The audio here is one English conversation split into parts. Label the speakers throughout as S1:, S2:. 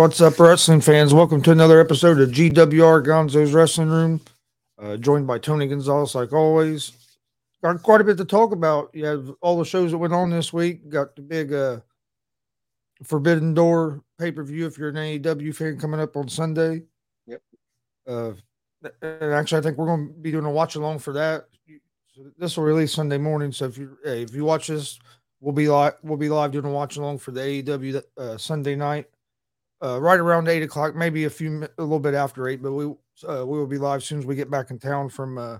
S1: what's up, wrestling fans? Welcome to another episode of GWR Gonzo's Wrestling Room. Uh, joined by Tony Gonzalez, like always. Got quite a bit to talk about. You have all the shows that went on this week. Got the big uh, Forbidden Door pay per view if you're an AEW fan coming up on Sunday.
S2: Yep.
S1: Uh, and actually, I think we're going to be doing a watch along for that. So this will release Sunday morning. So if you hey, if you watch this, we'll be live. We'll be live doing a watch along for the AEW uh, Sunday night uh, right around eight o'clock, maybe a few a little bit after eight, but we uh, we will be live as soon as we get back in town from uh,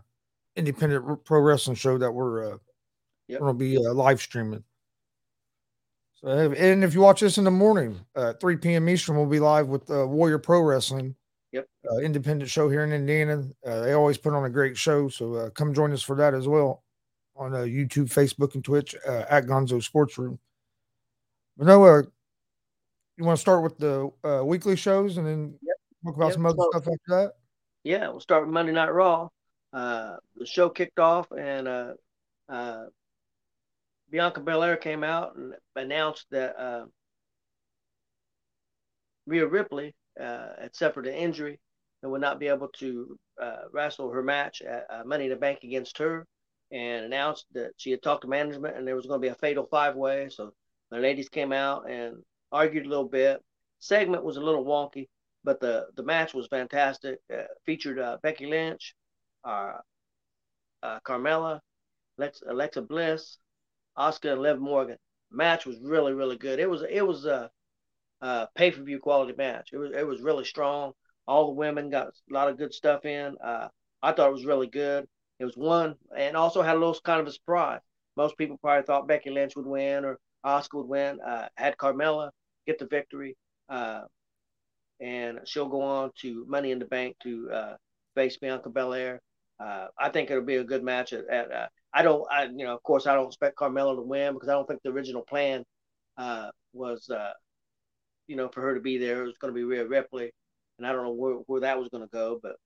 S1: independent pro wrestling show that we're uh,
S2: Yep.
S1: going to be uh, live streaming. So, and if you watch this in the morning, uh, 3 p.m. Eastern, we'll be live with uh, Warrior Pro Wrestling.
S2: Yep.
S1: Uh, independent show here in Indiana. Uh, they always put on a great show, so uh, come join us for that as well on uh, YouTube, Facebook, and Twitch uh, at Gonzo Sports Room. But no, uh, you want to start with the uh, weekly shows and then
S2: Yep.
S1: talk about
S2: Yep,
S1: some other
S2: so-
S1: stuff after that.
S2: Yeah, we'll start with Monday Night Raw. Uh, the show kicked off, and uh, uh, Bianca Belair came out and announced that uh, Rhea Ripley uh, had suffered an injury and would not be able to uh, wrestle her match at uh, Money in the Bank against her, and announced that she had talked to management and there was going to be a fatal five way. So the ladies came out and argued a little bit. Segment was a little wonky, but the the match was fantastic. Uh, featured uh, Becky Lynch, uh, uh, Carmella, Lex, Alexa Bliss, Asuka, and Liv Morgan. Match was really really good. It was it was a, a pay per view quality match. It was it was really strong. All the women got a lot of good stuff in. Uh, I thought it was really good. It was one and also had a little kind of a surprise. Most people probably thought Becky Lynch would win or Asuka would win. Uh, had Carmella get the victory. Uh, and she'll go on to Money in the Bank to uh, face Bianca Belair. Uh, I think it'll be a good match. At, at uh, I don't, I you know, of course, I don't expect Carmella to win because I don't think the original plan uh, was, uh, you know, for her to be there. It was going to be Rhea Ripley, and I don't know where, where that was going to go. But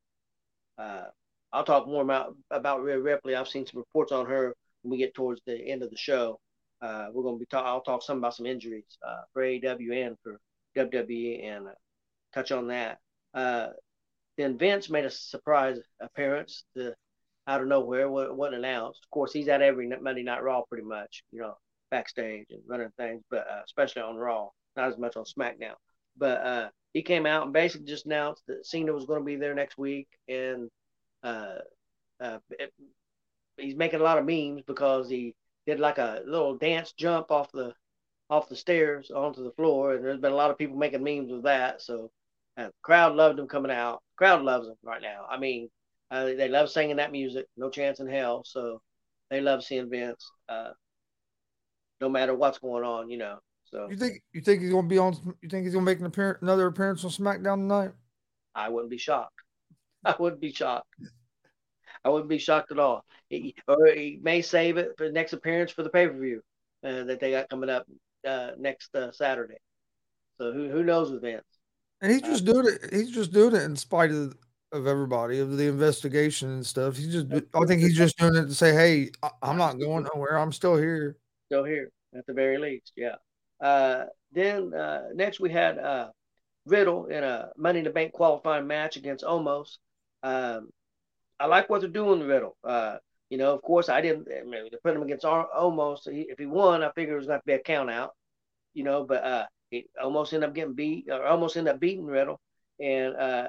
S2: uh, I'll talk more about about Rhea Ripley. I've seen some reports on her when we get towards the end of the show. Uh, we're going to be talk. I'll talk some about some injuries uh, for AEW and for WWE and uh, touch on that. Uh, then Vince made a surprise appearance to, out of nowhere. What wasn't announced. Of course, he's at every Monday Night Raw pretty much, you know, backstage and running things, but uh, especially on Raw, not as much on SmackDown. But uh, he came out and basically just announced that Cena was going to be there next week, and it, he's making a lot of memes because he did like a little dance jump off the off the stairs onto the floor, and there's been a lot of people making memes of that. So, uh, crowd loved him coming out. Crowd loves him right now. I mean, uh, they love singing that music. No chance in hell. So, they love seeing Vince. Uh, no matter what's going on, you know. So
S1: You think you think he's going to be on? You think he's going to make an appearance, another appearance on SmackDown tonight?
S2: I wouldn't be shocked. I wouldn't be shocked. I wouldn't be shocked at all. He, or he may save it for the next appearance for the pay per view uh, that they got coming up uh, next uh, Saturday. So who who knows with Vince?
S1: And he's just doing it. He's just doing it in spite of of everybody of the investigation and stuff. He's just. I think he's just doing it to say, "Hey, I, I'm not going nowhere. I'm still here."
S2: Still here at the very least, yeah. Uh, then uh, next we had uh, Riddle in a Money in the Bank qualifying match against Omos. Um, I like what they're doing to Riddle. Uh, you know, of course, I didn't I mean, to put him against Ar- Omos. If he won, I figured it was going to be a count out. You know, but uh, he almost ended up getting beat, or almost ended up beating Riddle. And uh,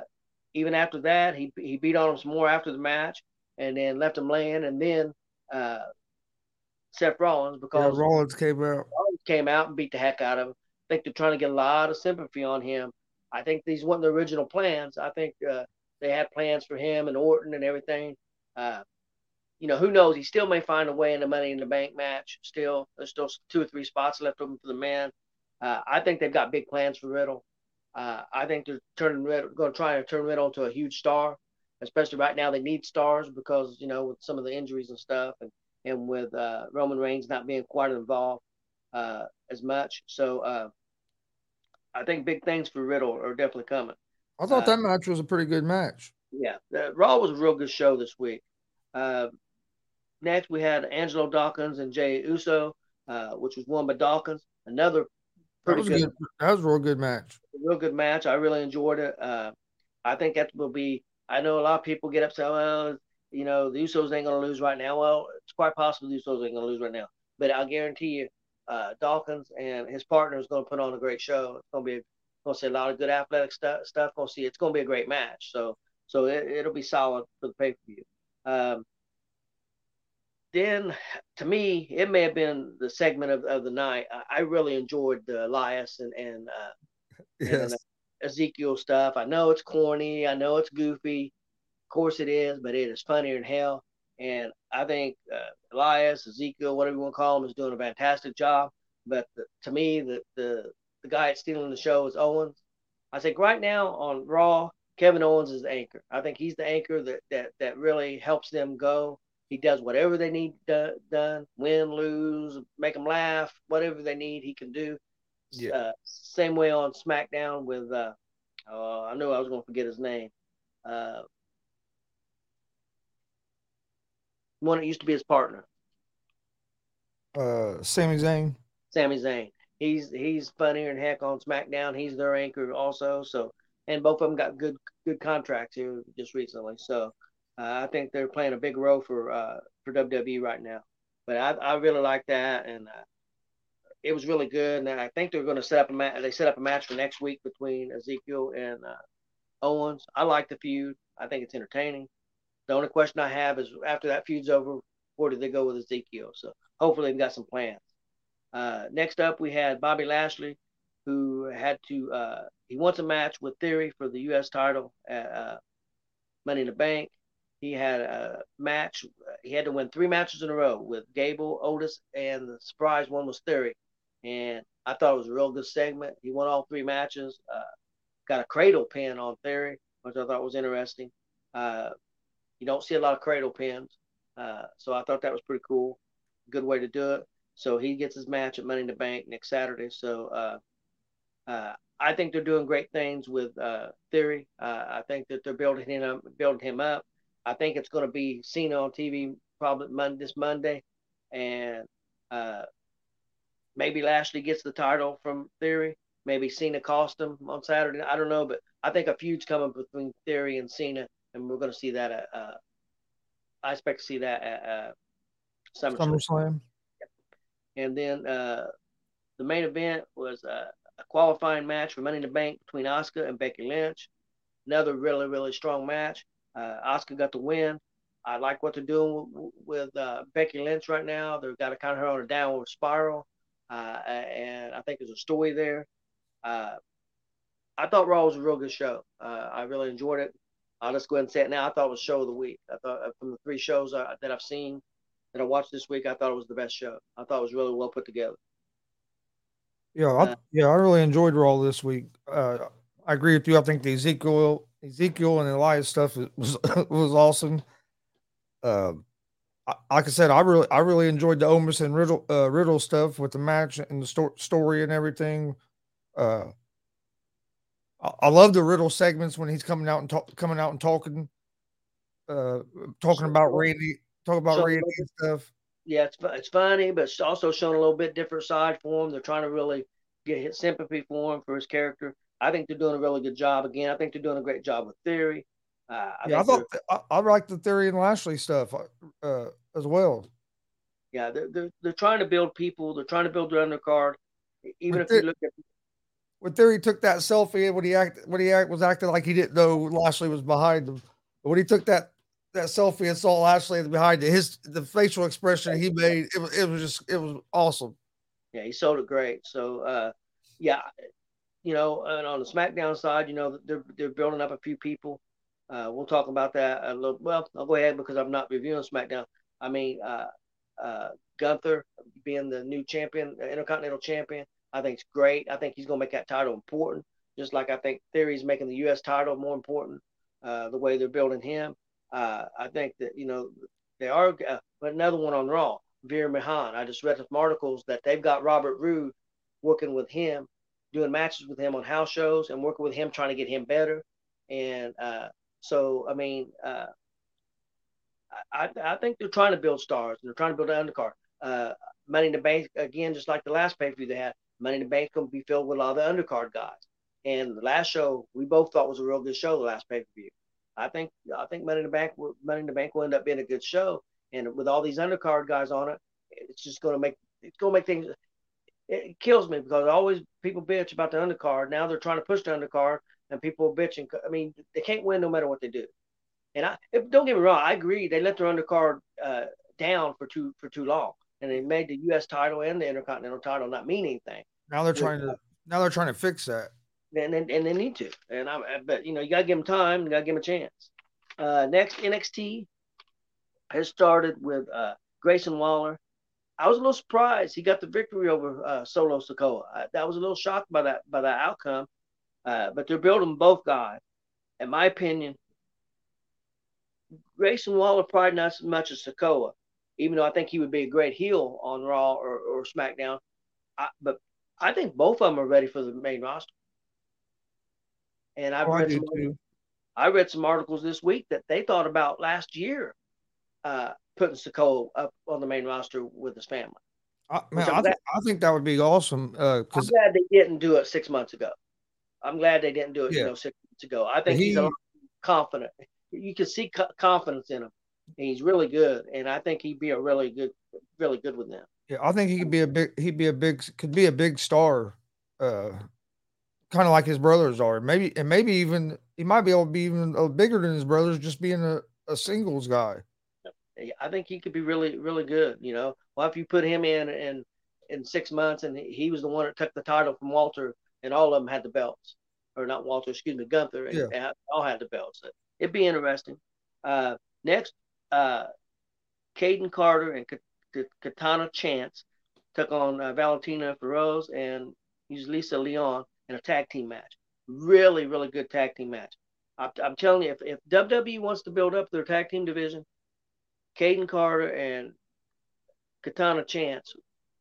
S2: even after that, he he beat on him some more after the match, and then left him laying. And then uh, Seth Rollins,
S1: Yeah,
S2: because
S1: Rollins came out.
S2: Rollins came out and beat the heck out of him. I think they're trying to get a lot of sympathy on him. I think these weren't the original plans. I think uh, they had plans for him and Orton and everything. Uh, you know, who knows? He still may find a way in the Money in the Bank match. Still, there's still two or three spots left open for the man. Uh, I think they've got big plans for Riddle. Uh, I think they're turning Riddle, going to try to turn Riddle into a huge star. Especially right now, they need stars because you know with some of the injuries and stuff, and and with uh, Roman Reigns not being quite involved uh, as much. So uh, I think big things for Riddle are definitely coming.
S1: I thought
S2: Uh,
S1: that match was a pretty good match.
S2: Yeah, Raw was a real good show this week. Uh, next, we had Angelo Dawkins and Jey Uso, uh, which was won by Dawkins. Another
S1: That was good. good. That was a real good match.
S2: real good match. I really enjoyed it. Uh, I think that will be. I know a lot of people get upset. Well, you know, the Usos ain't gonna lose right now. Well, it's quite possible the Usos ain't gonna lose right now. But I guarantee you, uh, Dawkins and his partner is gonna put on a great show. It's gonna be gonna see a lot of good athletic stuff. Stuff gonna see. It's gonna be a great match. So so it, will be solid for the pay per view. Um, then to me, it may have been the segment of, of the night. I, I really enjoyed the Elias and and, uh, yes. and uh, Ezekiel stuff. I know it's corny. I know it's goofy. Of course it is, but it is funnier than hell. And I think uh, Elias, Ezekiel, whatever you want to call him, is doing a fantastic job. But the, to me, the, the the guy that's stealing the show is Owens. I think right now on Raw, Kevin Owens is the anchor. I think he's the anchor that that that really helps them go. He does whatever they need done, win, lose, make them laugh, whatever they need, he can do. Yeah. Uh, same way on SmackDown with, uh, uh, I knew I was going to forget his name. Uh, one that used to be his partner.
S1: Uh, Sami Zayn.
S2: Sami Zayn. He's he's funnier than heck on SmackDown. He's their anchor also. So, and both of them got good good contracts here just recently. So, uh, I think they're playing a big role for uh, for WWE right now. But I, I really like that, and uh, it was really good. And I think they're going to set up a match. They set up a match for next week between Ezekiel and uh, Owens. I like the feud. I think it's entertaining. The only question I have is after that feud's over, where do they go with Ezekiel? So hopefully they've got some plans. Uh, next up, we had Bobby Lashley, who had to uh, he wants a match with Theory for the U.S. title at uh, Money in the Bank. He had a match. He had to win three matches in a row with Gable, Otis, and the surprise one was Theory. And I thought it was a real good segment. He won all three matches. Uh, got a cradle pin on Theory, which I thought was interesting. Uh, you don't see a lot of cradle pins, so I thought that was pretty cool. Good way to do it. So he gets his match at Money in the Bank next Saturday. So uh, uh, I think they're doing great things with uh, Theory. I think that they're building him up, building him up. I think it's going to be Cena on TV probably Monday, this Monday, and uh, maybe Lashley gets the title from Theory. Maybe Cena cost him on Saturday. I don't know, but I think a feud's coming between Theory and Cena, and we're going to see that. At, uh, I expect to see that at uh, SummerSlam. SummerSlam. And then uh, the main event was uh, a qualifying match for Money in the Bank between Asuka and Becky Lynch. Another really, really strong match. Uh, Asuka got the win. I like what they're doing with, with uh, Becky Lynch right now. They've got to kind of her on a downward spiral, uh, and I think there's a story there. Uh, I thought Raw was a real good show. Uh, I really enjoyed it. I'll just go ahead and say it now. I thought it was show of the week. I thought uh, from the three shows that I've seen that I watched this week, I thought it was the best show. I thought it was really well put together.
S1: Yeah, I, yeah, I really enjoyed Raw this week. I agree with you. I think the Ezekiel Ezekiel and Elias stuff was was awesome. Uh, like I said, I really I really enjoyed the Omos and Riddle uh, Riddle stuff with the match and the sto- story and everything. Uh, I, I love the Riddle segments when he's coming out and talk, coming out and talking, uh, talking about Randy, talking about so, stuff.
S2: Yeah, it's it's funny, but it's also showing a little bit different side for him. They're trying to really get his sympathy for him for his character. I think they're doing a really good job. Again, I think they're doing a great job with theory. Uh, I
S1: yeah, I thought I, I like the theory and Lashley stuff uh, as well.
S2: Yeah, they're, they're they're trying to build people. They're trying to build their undercard. Even if you look at
S1: when Theory took that selfie when he act when he act, was acting like he didn't know Lashley was behind him. But when he took that that selfie and saw Lashley behind it, his the facial expression he made it was it was just it was awesome.
S2: Yeah, he sold it great. So uh, yeah, you know, and on the SmackDown side, you know, they're they're building up a few people. Uh, we'll talk about that a little. Well, I'll go ahead because I'm not reviewing SmackDown. I mean, uh, uh, Gunther being the new champion, Intercontinental champion, I think it's great. I think he's to make that title important, just like I think Theory's making the U.S. title more important. Uh, the way they're building him, uh, I think that you know they are. Uh, but another one on Raw, Veer Mahaan. I just read some articles that they've got Robert Roode working with him doing matches with him on house shows and working with him trying to get him better. And uh, so, I mean, uh, I, I think they're trying to build stars and they're trying to build an undercard. Uh, Money in the Bank again, just like the last pay per view they had. Money in the Bank's going to be filled with a lot of the undercard guys. And the last show we both thought was a real good show. The last pay per view. I think I think Money in the Bank Money in the Bank will end up being a good show. And with all these undercard guys on it, it's just going to make it's going to make things. It kills me because always people bitch about the undercard. Now they're trying to push the undercard, and people are bitching. I mean, they can't win no matter what they do. And I don't get me wrong, I agree. They let their undercard uh, down for too for too long, and they made the U.S. title and the Intercontinental title not mean anything.
S1: Now they're trying to now they're trying to fix that.
S2: And and, and they need to. And I but you know you gotta give them time. You gotta give them a chance. Uh, next NXT has started with uh, Grayson Waller. I was a little surprised he got the victory over uh, Solo Sikoa. I, that was a little shocked by that by that outcome. Uh, but they're building both guys. In my opinion, Grayson Waller probably not as much as Sikoa, even though I think he would be a great heel on Raw or, or SmackDown. I, but I think both of them are ready for the main roster. And I've oh, read some, I read some articles this week that they thought about last year uh, putting Sikoa up on the main roster with his family.
S1: I, man, I, th- I, think that would be awesome. Uh,
S2: I'm glad they didn't do it six months ago. I'm glad they didn't do it, yeah. you know, six months ago. I think he, he's confident. You can see co- confidence in him. He's really good, and I think he'd be a really good, really good with them.
S1: Yeah, I think he could be a big. He'd be a big. Could be a big star. Uh, kind of like his brothers are. Maybe and maybe even he might be able to be even uh, bigger than his brothers, just being a, a singles guy.
S2: I think he could be really, really good. You know, well, if you put him in and in six months, and he was the one that took the title from Walter, and all of them had the belts, or not Walter, excuse me, Gunther, and, yeah. all had the belts. It'd be interesting. Uh, next, uh, Kayden Carter and Katana Chance took on uh, Valentina Feroz and Lisa Leon in a tag team match. Really, really good tag team match. I'm, I'm telling you, if, if WWE wants to build up their tag team division, Kayden Carter and Katana Chance,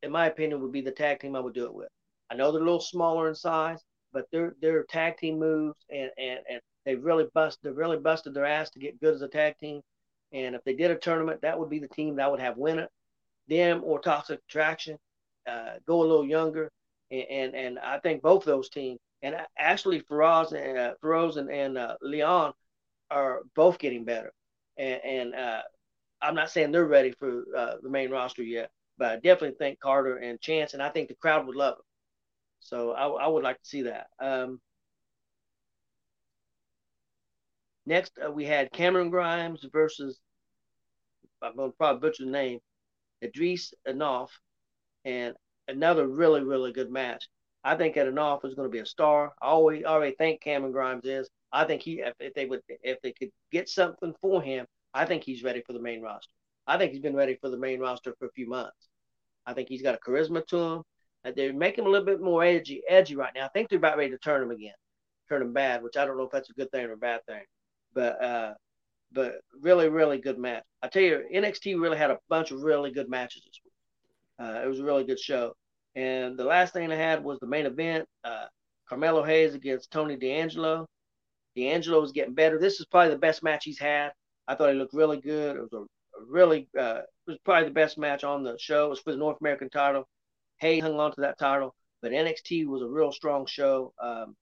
S2: in my opinion, would be the tag team I would do it with. I know they're a little smaller in size, but their their tag team moves and and and they really bust they really busted their ass to get good as a tag team. And if they did a tournament, that would be the team that would have win it. Them or Toxic Attraction, uh, go a little younger, and, and, I think both those teams and actually Feroz and uh, and, and uh, Leon are both getting better. And, and uh, I'm not saying they're ready for uh, the main roster yet, but I definitely think Carter and Chance, and I think the crowd would love them. So I, I would like to see that. Um, next, uh, we had Cameron Grimes versus, I'm to probably butcher the name, Edris Enoff, and another really, really good match. I think Enoff is going to be a star. I always already think Cameron Grimes is. I think he, if, if they would, if they could get something for him, I think he's ready for the main roster. I think he's been ready for the main roster for a few months. I think he's got a charisma to him. They're making him a little bit more edgy, edgy right now. I think they're about ready to turn him again, turn him bad, which I don't know if that's a good thing or a bad thing. But uh, but really, really good match. I tell you, NXT really had a bunch of really good matches this. Uh, it was a really good show. And the last thing I had was the main event: uh, Carmelo Hayes against Tony D'Angelo. D'Angelo is getting better. This is probably the best match he's had. I thought he looked really good. It was a, a really, uh, it was probably the best match on the show. It was for the North American title. Hayes hung on to that title, but NXT was a real strong show. Um,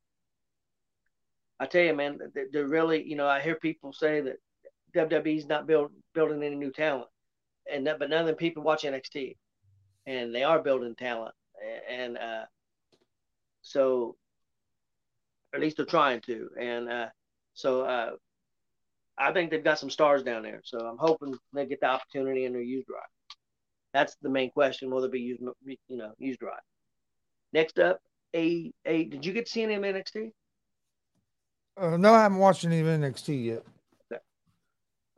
S2: I tell you, man, they're really, you know, I hear people say that WWE's not build, building any new talent, and that, but none of the people watch NXT, and they are building talent, and uh, so, at least they're trying to, and uh, so uh, I think they've got some stars down there. So I'm hoping they get the opportunity and they're used right. That's the main question: will they be used, you know, used right? Next up, a a. Did you get to see any of NXT?
S1: Uh, no, I haven't watched any of NXT yet. Okay.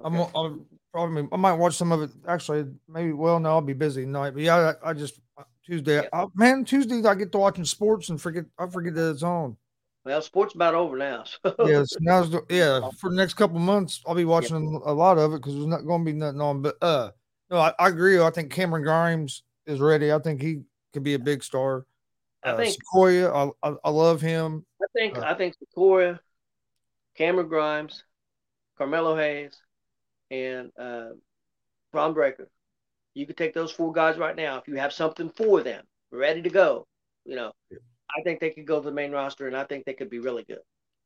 S1: I'm, I'm probably I might watch some of it. Actually, maybe. Well, no, I'll be busy tonight. But yeah, I, I just Tuesday. Yeah. I, man, Tuesdays I get to watching sports and forget. I forget that it's on.
S2: Well, sports about over now. So.
S1: Yes, now's the, yeah. For the next couple months, I'll be watching yeah. a lot of it because there's not going to be nothing on. But uh, no, I, I, agree. I think Cameron Grimes is ready. I think he could be a big star.
S2: I uh, think
S1: Sikoa. I, I, I love him.
S2: I think uh, I think Sikoa, Cameron Grimes, Carmelo Hayes, and uh, Bron Breakker. You could take those four guys right now if you have something for them ready to go. you know, I think they could go to the main roster, and I think they could be really good.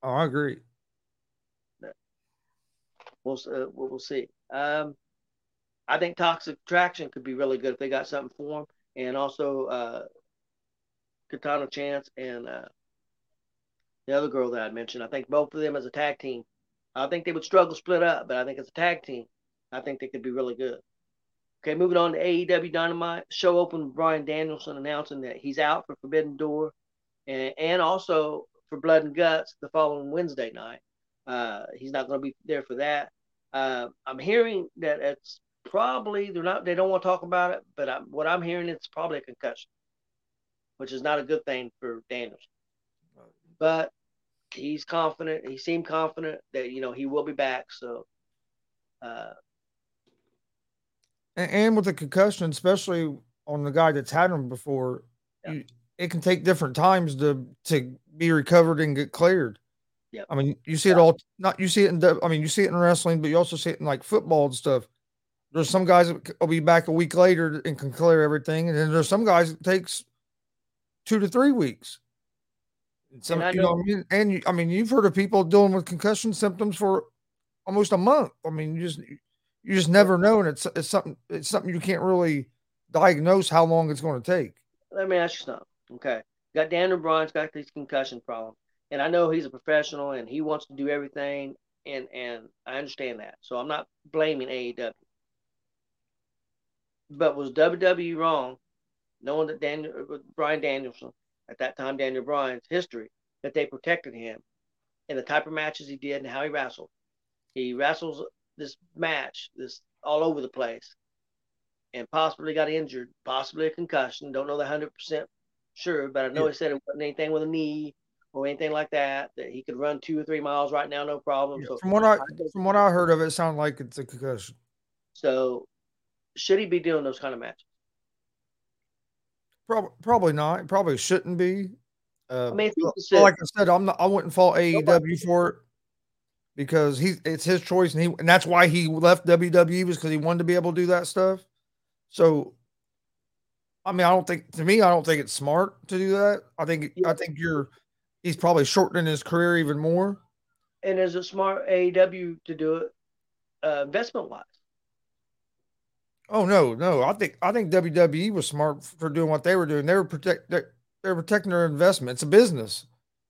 S1: Oh, I agree.
S2: We'll uh, we'll see. Um, I think Toxic Attraction could be really good if they got something for them, and also uh, Katana Chance and uh, the other girl that I mentioned. I think both of them as a tag team. I think they would struggle split up, but I think as a tag team, I think they could be really good. Okay, moving on to AEW Dynamite. Show opened with Bryan Danielson announcing that he's out for Forbidden Door and, and also for Blood and Guts the following Wednesday night. Uh, he's not going to be there for that. Uh, I'm hearing that it's probably they're not they don't want to talk about it, but I, what I'm hearing it's probably a concussion, which is not a good thing for Danielson. But he's confident. He seemed confident that you know he will be back. So, uh,
S1: and, and with the concussion, especially on the guy that's had him before, yeah. you, it can take different times to to be recovered and get cleared.
S2: Yeah,
S1: I mean, you see it all. Not you see it in. I mean, you see it in wrestling, but you also see it in like football and stuff. There's some guys that will be back a week later and can clear everything, and then there's some guys it takes two to three weeks. And some, and you know, know I mean, and you, I mean, you've heard of people dealing with concussion symptoms for almost a month. I mean, you just you just never know, and it's it's something it's something you can't really diagnose how long it's going to take.
S2: Let me ask you something. Okay, got Daniel Bryan's got these concussion problems, and I know he's a professional and he wants to do everything, and and I understand that. So I'm not blaming AEW. But was WWE wrong, knowing that Daniel uh, Bryan Danielson at that time Daniel Bryan's history that they protected him and the type of matches he did and how he wrestled. He wrestles this match, this all over the place, and possibly got injured, possibly a concussion. Don't know the hundred percent sure, but I know yeah. he said it wasn't anything with a knee or anything like that. That he could run two or three miles right now, no problem.
S1: Yeah, so from what I from what I heard of it, it sounded like it's a concussion.
S2: So should he be doing those kind of matches?
S1: Probably, probably not. Probably shouldn't be. Uh, I mean, like I said, I'm not. I wouldn't fault AEW for it because he it's his choice, and he and that's why he left WWE was because he wanted to be able to do that stuff. So, I mean, I don't think to me, I don't think it's smart to do that. I think yeah. I think you're he's probably shortening his career even more.
S2: And is it smart AEW to do it uh, investment wise?
S1: Oh no, no. I think I think WWE was smart for doing what they were doing. They were protect they they're protecting their investment. It's a business.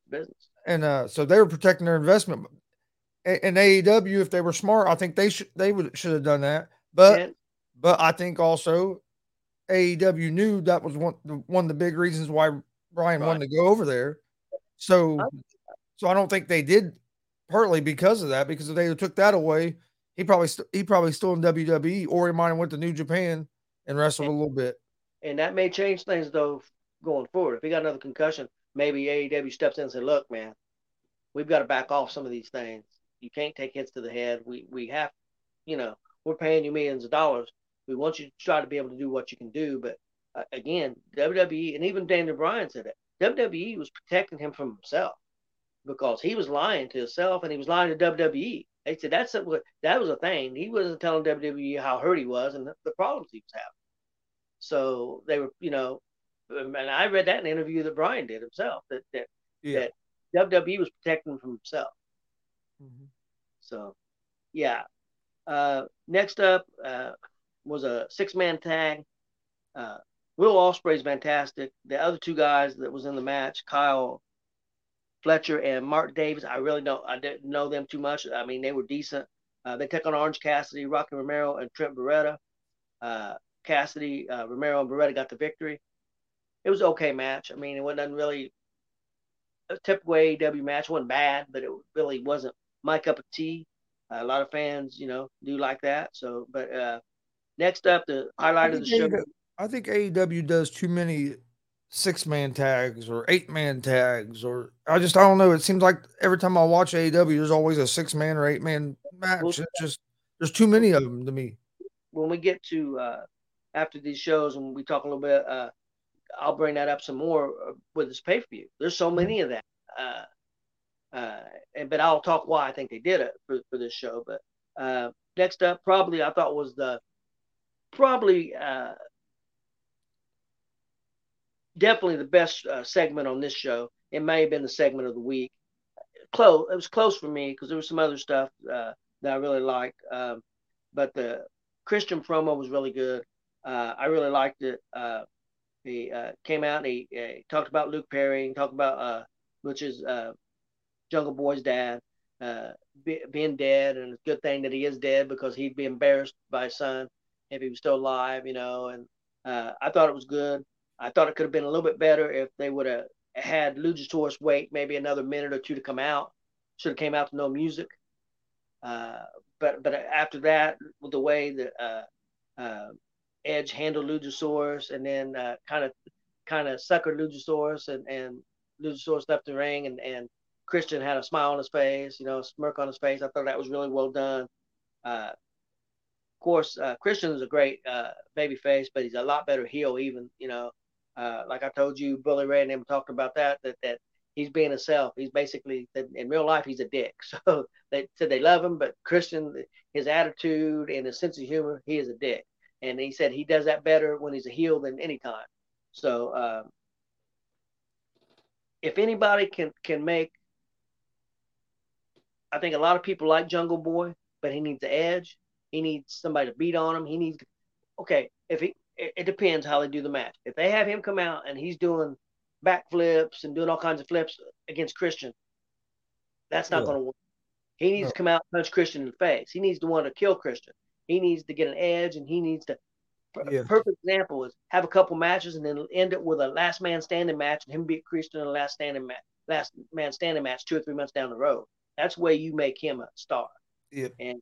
S2: Business.
S1: And uh, so they were protecting their investment. And AEW, if they were smart, I think they should they would should have done that. But and, but I think also AEW knew that was one the, one of the big reasons why Bryan right. wanted to go over there. So so I don't think they did partly because of that, because if they took that away, he probably st- he probably still in WWE, or he might have went to New Japan and wrestled and, a little bit.
S2: And that may change things though going forward. If he got another concussion, maybe AEW steps in and says, "Look, man, we've got to back off some of these things. You can't take hits to the head. We we have, you know, we're paying you millions of dollars. We want you to try to be able to do what you can do, but uh, again, WWE and even Daniel Bryan said it. WWE was protecting him from himself because he was lying to himself and he was lying to WWE. They said that's a, that was a thing. He wasn't telling WWE how hurt he was and the, problems he was having. So they were, you know, and I read that in an interview that Bryan did himself that that, yeah. that WWE was protecting him from himself. Mm-hmm. So, yeah. Uh, next up uh, was a six man tag. Uh, Will Ospreay's fantastic. The other two guys that was in the match, Kyle Fletcher and Mark Davis. I really don't I didn't know them too much. I mean, they were decent. Uh, they took on Orange Cassidy, Rocky Romero, and Trent Beretta. Uh, Cassidy, uh, Romero, and Beretta got the victory. It was okay match. I mean, it wasn't really a typical AEW match. It wasn't bad, but it really wasn't my cup of tea. a lot of fans, you know, do like that. So, but uh, next up, the highlight of the show.
S1: I think AEW does too many six man tags or eight man tags or I just I don't know. It seems like every time I watch AEW, there's always a six man or eight man match. It's just there's too many of them to me.
S2: When we get to uh, after these shows and we talk a little bit, uh, I'll bring that up some more uh, with this pay per view. There's so many of that. Uh, uh, and but I'll talk why I think they did it for, for this show. But uh, next up, probably I thought was the probably uh, definitely the best uh, segment on this show. It may have been the segment of the week. Close. It was close for me because there was some other stuff uh, that I really liked. Um, but the Christian promo was really good. Uh, I really liked it. Uh, he uh, came out and he, he, talked about Luke Perry and talked about uh, which is Jungle Boy's dad be, being dead, and it's a good thing that he is dead because he'd be embarrassed by his son if he was still alive, you know. And I thought it was good. I thought it could have been a little bit better if they would have had Luchasaurus wait maybe another minute or two to come out. Should have came out to no music. Uh, but but after that, with the way that uh, uh, Edge handled Luchasaurus and then kind of kind of suckered Luchasaurus and and Luchasaurus left the ring and and Christian had a smile on his face, you know, smirk on his face. I thought that was really well done. Uh, of course, uh, Christian is a great uh, baby face, but he's a lot better heel. Even you know, uh, like I told you, Bully Ray and them talked about that. That that he's being himself. He's basically in real life he's a dick. So they said they love him, but Christian, his attitude and his sense of humor, he is a dick. And he said he does that better when he's a heel than any time. So uh, if anybody can can make I think a lot of people like Jungle Boy, but he needs the edge. He needs somebody to beat on him. He needs, okay, if he, it, it, depends how they do the match. If they have him come out and he's doing backflips and doing all kinds of flips against Christian, that's not yeah. going to work. He needs no. to come out and punch Christian in the face. He needs to want to kill Christian. He needs to get an edge and he needs to. Yeah. Perfect example is have a couple matches and then end it with a last man standing match and him beat Christian in a last standing match, last man standing match two or three months down the road. That's where you make him a star.
S1: Yep.
S2: And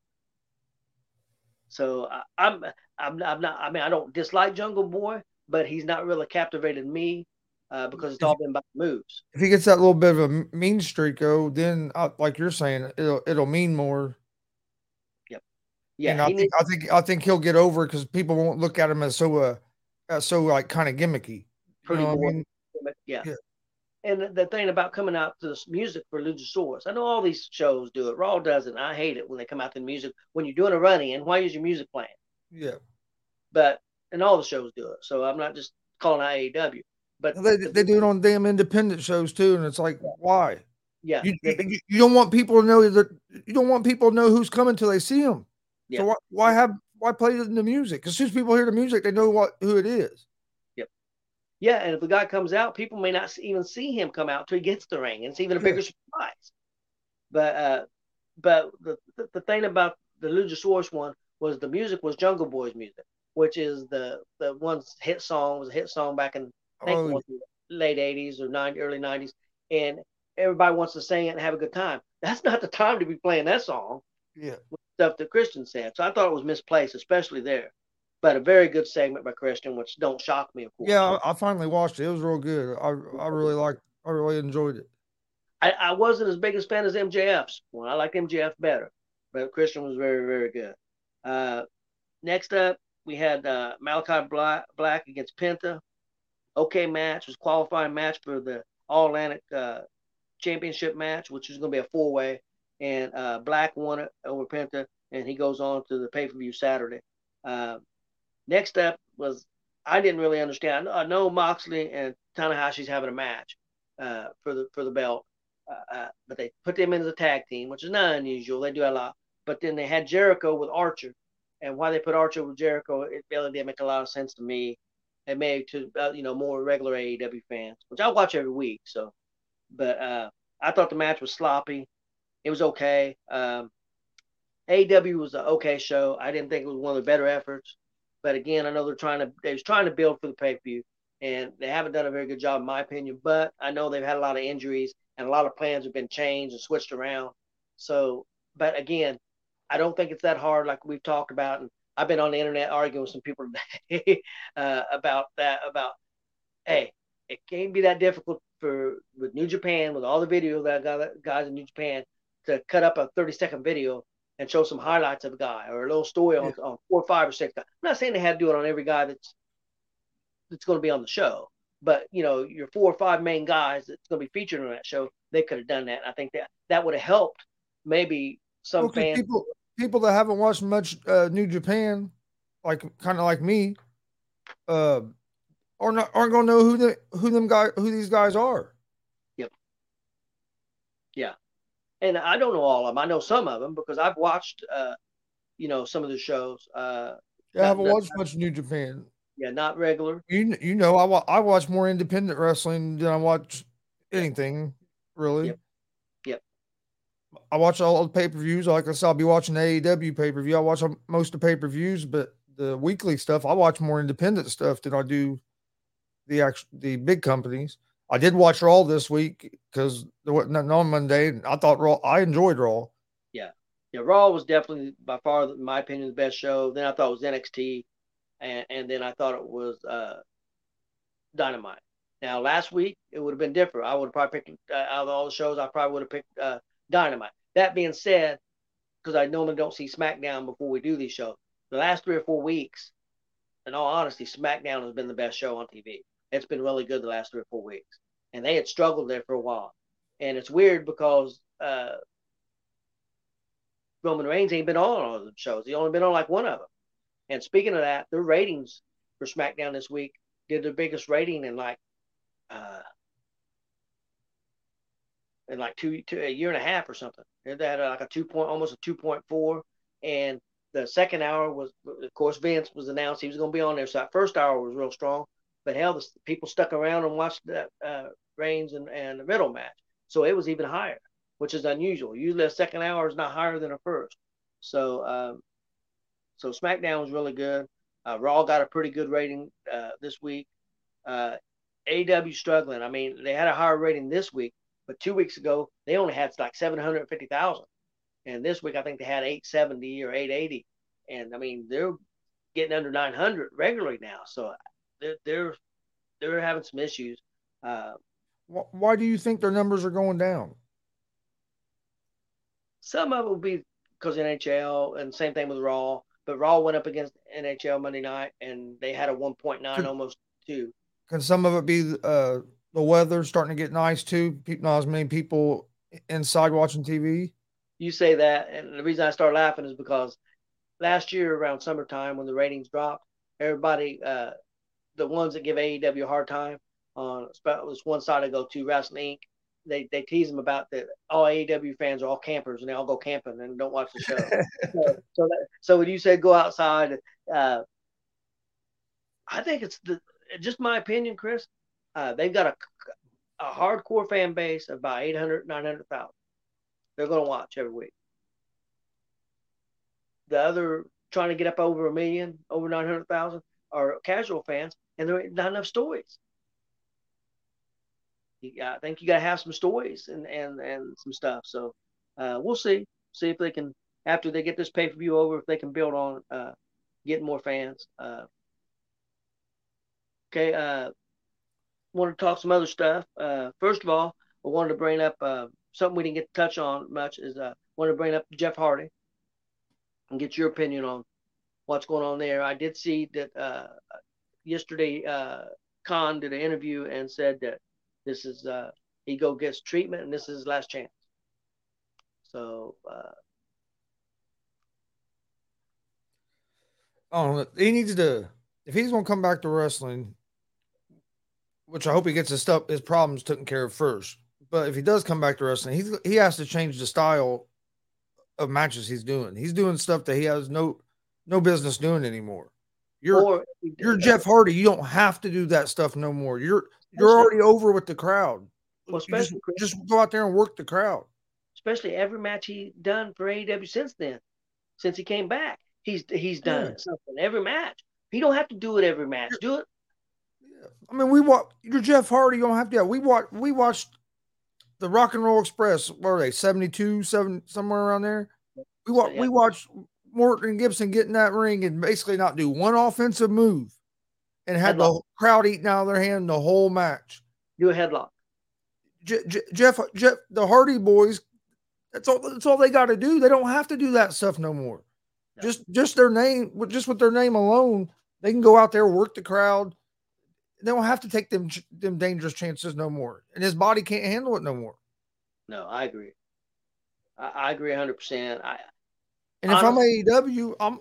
S2: so I, I'm, I'm, I'm not. I mean, I don't dislike Jungle Boy, but he's not really captivated me uh, because it's all been about moves.
S1: If he gets that little bit of a mean streak, though, then uh, like you're saying, it'll it'll mean more.
S2: Yep. Yeah.
S1: And I think, needs- I think I think he'll get over because people won't look at him as so uh, uh so like kind of gimmicky.
S2: Pretty you know I mean? yeah. yeah and the thing about coming out to the music for Luchasaurus, I know all these shows do it. Raw does it. I hate it when they come out to the music when you're doing a running. And why is your music playing?
S1: Yeah.
S2: But and all the shows do it. So I'm not just calling out AEW. But
S1: they, they do it on damn independent shows too, and it's like, why?
S2: Yeah.
S1: You, you, you, don't want people to know that you don't want people to know who's coming till they see them. Yeah. So why, why have why play the music? As soon as people hear the music, they know what who it is. Yep.
S2: Yeah, and if the guy comes out, people may not even see him come out till he gets the ring, and it's even a bigger surprise. But uh, but the, the, the thing about the Luchasaurus one was the music was Jungle Boy's music, which is the the one hit song was a hit song back in I think oh. late '80s or 90, early '90s, and everybody wants to sing it and have a good time. That's not the time to be playing that song.
S1: Yeah,
S2: stuff that Christian said. So I thought it was misplaced, especially there but a very good segment by Christian, which don't shock me, of course.
S1: Yeah, I, finally watched it. It was real good. I I really liked. I really enjoyed it.
S2: I, I wasn't as big a fan as MJF's one. I like MJF better, but Christian was very very good. Uh, next up, we had uh, Malachi Black, against Penta. Okay match was qualifying match for the All Atlantic uh, Championship match, which was going to be a four way, and uh, Black won it over Penta, and he goes on to the pay per view Saturday. Uh, Next up was I didn't really understand. I know Moxley and Tanahashi's having a match uh, for the for the belt, uh, but they put them in as a tag team, which is not unusual. They do a lot. But then they had Jericho with Archer, and why they put Archer with Jericho, it really didn't make a lot of sense to me. It made to uh, you know more regular AEW fans, which I watch every week. So, but uh, I thought the match was sloppy. It was okay. Um, AEW was an okay show. I didn't think it was one of the better efforts. But again, I know they're trying to they're trying to build for the pay per view, and they haven't done a very good job, in my opinion. But I know they've had a lot of injuries, and a lot of plans have been changed and switched around. So, but again, I don't think it's that hard, like we've talked about. And I've been on the internet arguing with some people today uh, about that. About hey, it can't be that difficult for with New Japan with all the video that got guys in New Japan to cut up a 30 second video and show some highlights of a guy or a little story on, yeah. on four, five, or six guys. I'm not saying they had to do it on every guy that's that's going to be on the show, but you know, your four or five main guys that's going to be featured on that show, they could have done that. I think that that would have helped maybe some well, fans.
S1: People, people that haven't watched much uh, New Japan, like kind of like me, uh, are not aren't gonna know who the who them guy who these guys are.
S2: Yep. Yeah, and I don't know all of them. I know some of them because I've watched, uh, you know, some of the shows. Uh,
S1: yeah, I haven't watched much New Japan.
S2: Yeah, not regular.
S1: You you know, I I watch more independent wrestling than I watch anything really.
S2: Yep.
S1: I watch all the pay per views. Like I said, I'll be watching AEW pay per view. I watch most of the pay per views, but the weekly stuff, I watch more independent stuff than I do the actual the big companies. I did watch Raw this week because there wasn't nothing on Monday, I thought Raw. I enjoyed Raw.
S2: Yeah, yeah. Raw was definitely by far, in my opinion, the best show. Then I thought it was NXT, and and then I thought it was uh, Dynamite. Now last week it would have been different. I would have probably picked uh, out of all the shows. I probably would have picked uh, Dynamite. That being said, because I normally don't see SmackDown before we do these shows, the last three or four weeks, in all honesty, SmackDown has been the best show on TV. It's been really good the last three or four weeks, and they had struggled there for a while. And it's weird because uh, Roman Reigns ain't been on all of the shows. He only been on like one of them. And speaking of that, their ratings for SmackDown this week did their biggest rating in like uh, in like two, two a year and a half or something. They had like a two point, almost a two point four, and the second hour was, of course, Vince was announced he was going to be on there. So that first hour was real strong. But hell, the people stuck around and watched that uh, Reigns and, and the Riddle match. So it was even higher, which is unusual. Usually a second hour is not higher than a first. So um, so SmackDown was really good. Uh, Raw got a pretty good rating uh, this week. Uh, AW struggling. I mean, they had a higher rating this week, but two weeks ago they only had like seven hundred fifty thousand, and this week I think they had eight seventy or eight eighty. And I mean, they're getting under nine hundred regularly now. So they're they're they're having some issues. Uh,
S1: Why do you think their numbers are going down?
S2: Some of it will be because NHL, and same thing with Raw. But Raw went up against NHL Monday night, and they had a 1.9 almost two.
S1: Can some of it be uh, the weather starting to get nice too? Not as many people inside watching TV.
S2: You say that, and the reason I start laughing is because last year around summertime when the ratings dropped, everybody uh, the ones that give AEW a hard time on this one side I go to Wrestling Inc. They they tease them about that all AEW fans are all campers and they all go camping and don't watch the show. so so, that, so when you say go outside, uh, I think it's the just my opinion, Chris. Uh, they've got a a hardcore fan base of about 800, 900,000. They're going to watch every week. The other trying to get up over a million, over 900,000 are casual fans and there ain't not enough stories. You, I think you got to have some stories and, and, and some stuff. So uh, we'll see. See if they can, after they get this pay per view over, if they can build on uh, getting more fans. Uh, okay. Want to talk some other stuff. Uh, first of all, I wanted to bring up uh, something we didn't get to touch on much. Is uh, want to bring up Jeff Hardy and get your opinion on what's going on there. I did see that uh, yesterday, uh, Khan did an interview and said that this is uh, he go gets treatment and this is his last chance. So.
S1: Oh, he needs to. If he's to come back to wrestling, which I hope he gets his stuff, his problems taken care of first. But if he does come back to wrestling, he's he has to change the style of matches he's doing. He's doing stuff that he has no no business doing anymore. You're or, you're Jeff Hardy. You don't have to do that stuff no more. You're you're already over with the crowd. Well, just, just, go out there and work the crowd.
S2: Especially every match he done for AEW since then, since he came back, he's he's done yeah. something every match. He don't have to do it every match. Do it.
S1: Yeah. I mean, we watch. You're Jeff Hardy. You don't have to. We watch. We watched the Rock and Roll Express. What are they? 72, seven somewhere around there. We watch. Yeah. We watched Morton Gibson get in that ring and basically not do one offensive move and had headlock. the crowd eating out of their hand the whole match.
S2: Do a headlock.
S1: J- J- Jeff, Jeff, the Hardy boys, that's all. That's all they got to do. They don't have to do that stuff no more. Just, just their name, just with their name alone, they can go out there work the crowd. They don't have to take them them dangerous chances no more, and his body can't handle it no more.
S2: No, I agree. I, I agree hundred percent. I
S1: and if I'm AEW, I'm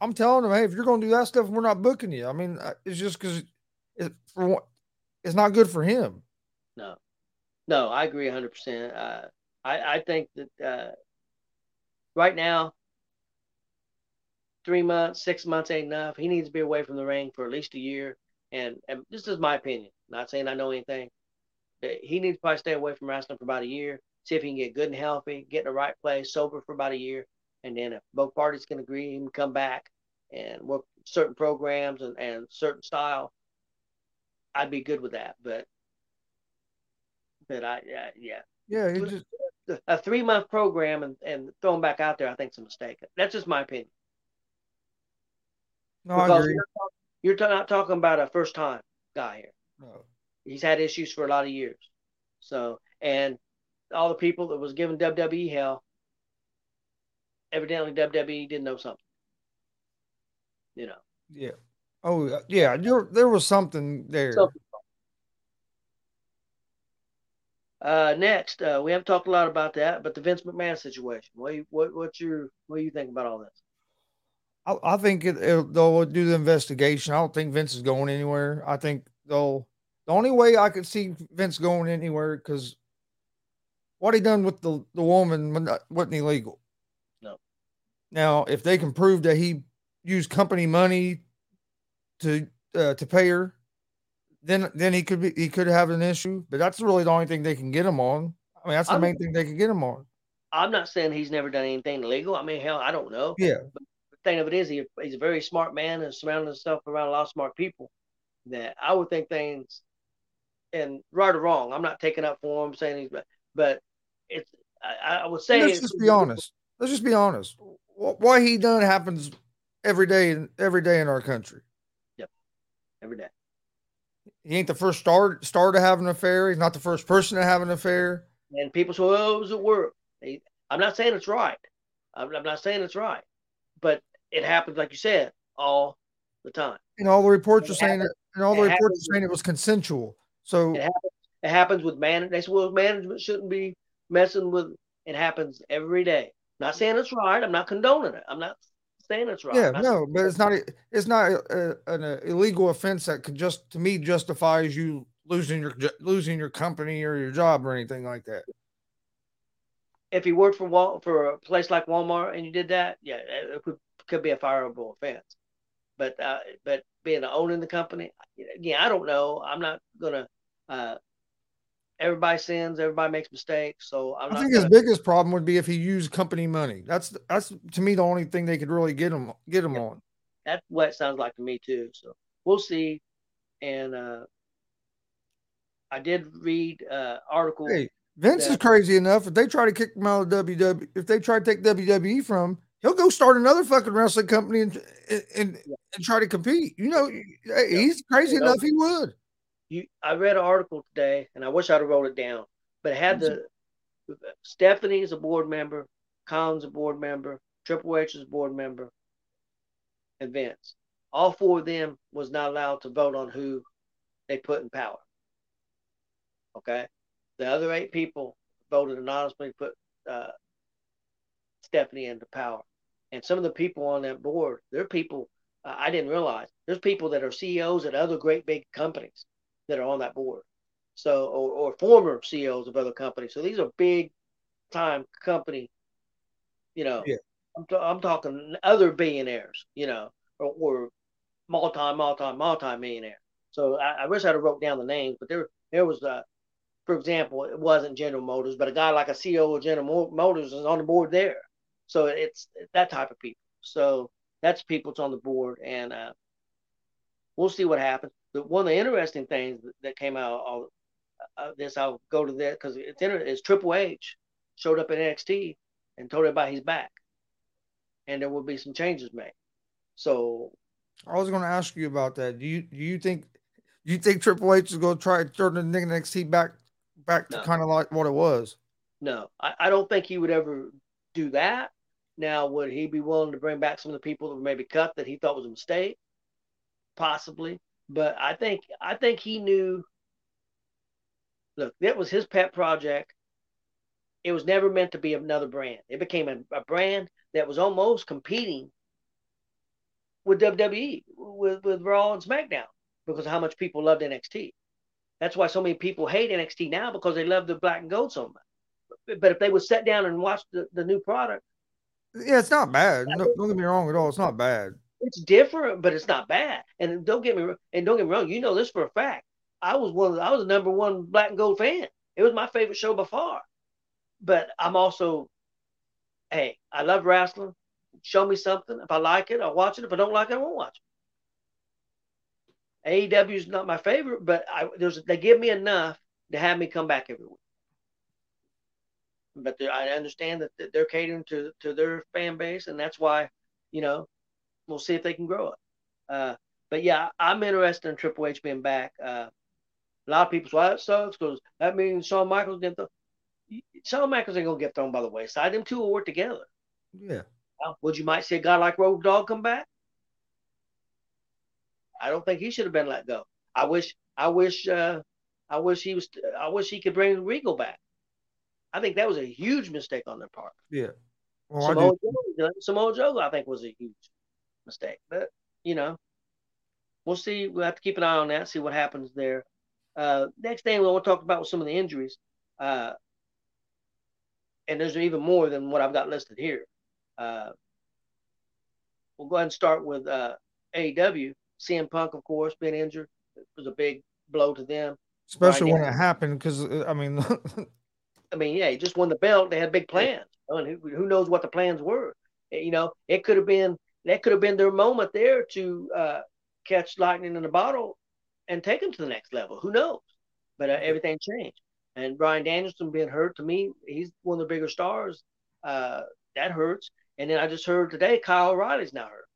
S1: I'm telling them, hey, if you're going to do that stuff, we're not booking you. I mean, uh, it's just because it, for it's not good for him.
S2: No, no, I agree 100. Uh, percent I I think that uh, right now, three months, six months ain't enough. He needs to be away from the ring for at least a year. And, and this is my opinion. Not saying I know anything. He needs to probably stay away from wrestling for about a year. See if he can get good and healthy, get in the right place, sober for about a year, and then if both parties can agree, he can come back and work certain programs and, and certain style. I'd be good with that, but but I yeah yeah
S1: yeah just...
S2: a three month program and and throw him back out there. I think it's a mistake. That's just my opinion.
S1: No, because I agree.
S2: You're, you're not talking about a first time guy here.
S1: No,
S2: he's had issues for a lot of years. So and all the people that was giving WWE hell, evidently WWE didn't know something. You know.
S1: Yeah. Oh yeah, there there was something there. Something.
S2: Uh, next, uh, we haven't talked a lot about that, but the Vince McMahon situation. What what what's your what do you think about all this?
S1: I, I think it, it, they'll do the investigation. I don't think Vince is going anywhere. I think they'll. The only way I could see Vince going anywhere because what he done with the the woman wasn't illegal.
S2: No.
S1: Now, if they can prove that he used company money to uh, to pay her, then then he could be he could have an issue. But that's really the only thing they can get him on. I mean, that's the I'm, main thing they can get him on.
S2: I'm not saying he's never done anything illegal. I mean, hell, I don't know.
S1: Yeah.
S2: But thing of it is, he, he's a very smart man and surrounding himself around a lot of smart people. That I would think things, and right or wrong, I'm not taking up for him saying he's, but it's I, I would say.
S1: Let's just be honest. Let's just be honest. What he done happens every day, every day in our country.
S2: Yep, every day.
S1: He ain't the first star star to have an affair. He's not the first person to have an affair.
S2: And people say, "Oh, it was at work." I'm not saying it's right. I'm, not saying it's right, but it happens, like you said, all the time.
S1: And all the reports are saying it. And all the reports are saying it was consensual. So
S2: it happens, it happens with man. They say, "Well, management shouldn't be messing with." It happens every day. Not saying it's right. I'm not condoning it. I'm not saying it's right.
S1: Yeah, no, but it's not. It's not a, a, an illegal offense that could just, to me, justifies you losing your losing your company or your job or anything like that.
S2: If you worked for Wal- for a place like Walmart and you did that, yeah, it could, could be a fireable offense. But uh, but being owning the company, yeah, I don't know. I'm not gonna uh, everybody sins, everybody makes mistakes. So I'm
S1: i think gonna... his biggest problem would be if he used company money. That's that's to me the only thing they could really get him get him yeah. on.
S2: That's what it sounds like to me too. So we'll see. And uh I did read uh article.
S1: Hey, Vince that... is crazy enough. If they try to kick him out of WWE, if they try to take WWE from him, he'll go start another fucking wrestling company and and, yeah. and try to compete. You know, he's crazy enough. He would
S2: you I read an article today, and I wish I'd have wrote it down, but it had the Stephanie is a board member, Khan's a board member, Triple H is a board member, and Vince. All four of them was not allowed to vote on who they put in power. Okay, the other eight people voted anonymously, put uh, Stephanie into power, and some of the people on that board, they're people uh, I didn't realize. There's people that are CEOs at other great big companies that are on that board. So, or, or former CEOs of other companies. So these are big time company, you know,
S1: yeah.
S2: I'm, t- I'm talking other billionaires, you know, or, or multi, multi, multi millionaire. So I, I, wish I'd have wrote down the names, but there, there was, uh, for example, it wasn't General Motors, but a guy like a CEO of General Motors is on the board there. So it's that type of people. So that's people that's on the board, and uh, we'll see what happens the one of the interesting things that came out of uh, this, I'll go to that because it's inter- is Triple H showed up in NXT and told everybody he's back, and there will be some changes made. So,
S1: I was going to ask you about that. Do you do you think you think Triple H is going to try to turn the NXT back back to no. kind of like what it was?
S2: No, I, I don't think he would ever do that. Now, would he be willing to bring back some of the people that were maybe cut that he thought was a mistake? Possibly. But I think I think he knew. Look, that was his pet project. It was never meant to be another brand. It became a, a brand that was almost competing with WWE, with with Raw and SmackDown. because of how much people loved NXT. That's why so many people hate NXT now because they love the black and gold so much. But if they would sit down and watch the, the new product,
S1: yeah, it's not bad. No, don't get me wrong at all. It's not bad.
S2: It's different, but it's not bad. And don't get me and don't get me wrong. You know this for a fact. I was one. Of the, I was the number one black and gold fan. It was my favorite show by far. But I'm also, hey, I love wrestling. Show me something. If I like it, I'll watch it. If I don't like it, I won't watch it. AEW is not my favorite, but I, there's they give me enough to have me come back every week. But I understand that they're catering to to their fan base, and that's why, you know, we'll see if they can grow it. Uh, but yeah, I'm interested in Triple H being back. Uh, a lot of people say well, that sucks because that means Shawn Michaels get the Shawn Michaels ain't gonna get thrown by the wayside. Them two will work together.
S1: Yeah.
S2: Now, would you might see a guy like Road Dogg come back? I don't think he should have been let go. I wish, I wish, uh, I wish he was, I wish he could bring Regal back. I think that was a huge mistake on their part.
S1: Yeah.
S2: Well, Samoa, Joe, Samoa Joe, I think, was a huge mistake. But you know, we'll see. We'll have to keep an eye on that, see what happens there. Uh, next thing we want to talk about was some of the injuries. Uh, and there's even more than what I've got listed here. Uh, we'll go ahead and start with uh, AEW. CM Punk, of course, being injured it was a big blow to them.
S1: Especially when it happened, because uh, I mean,
S2: I mean, yeah, he just won the belt. They had big plans. I mean, who, who knows what the plans were? You know, it could have been that could have been their moment there to uh, catch lightning in a bottle and take them to the next level. Who knows? But uh, everything changed. And Bryan Danielson being hurt to me, he's one of the bigger stars. Uh, that hurts. And then I just heard today Kyle O'Reilly's now hurt.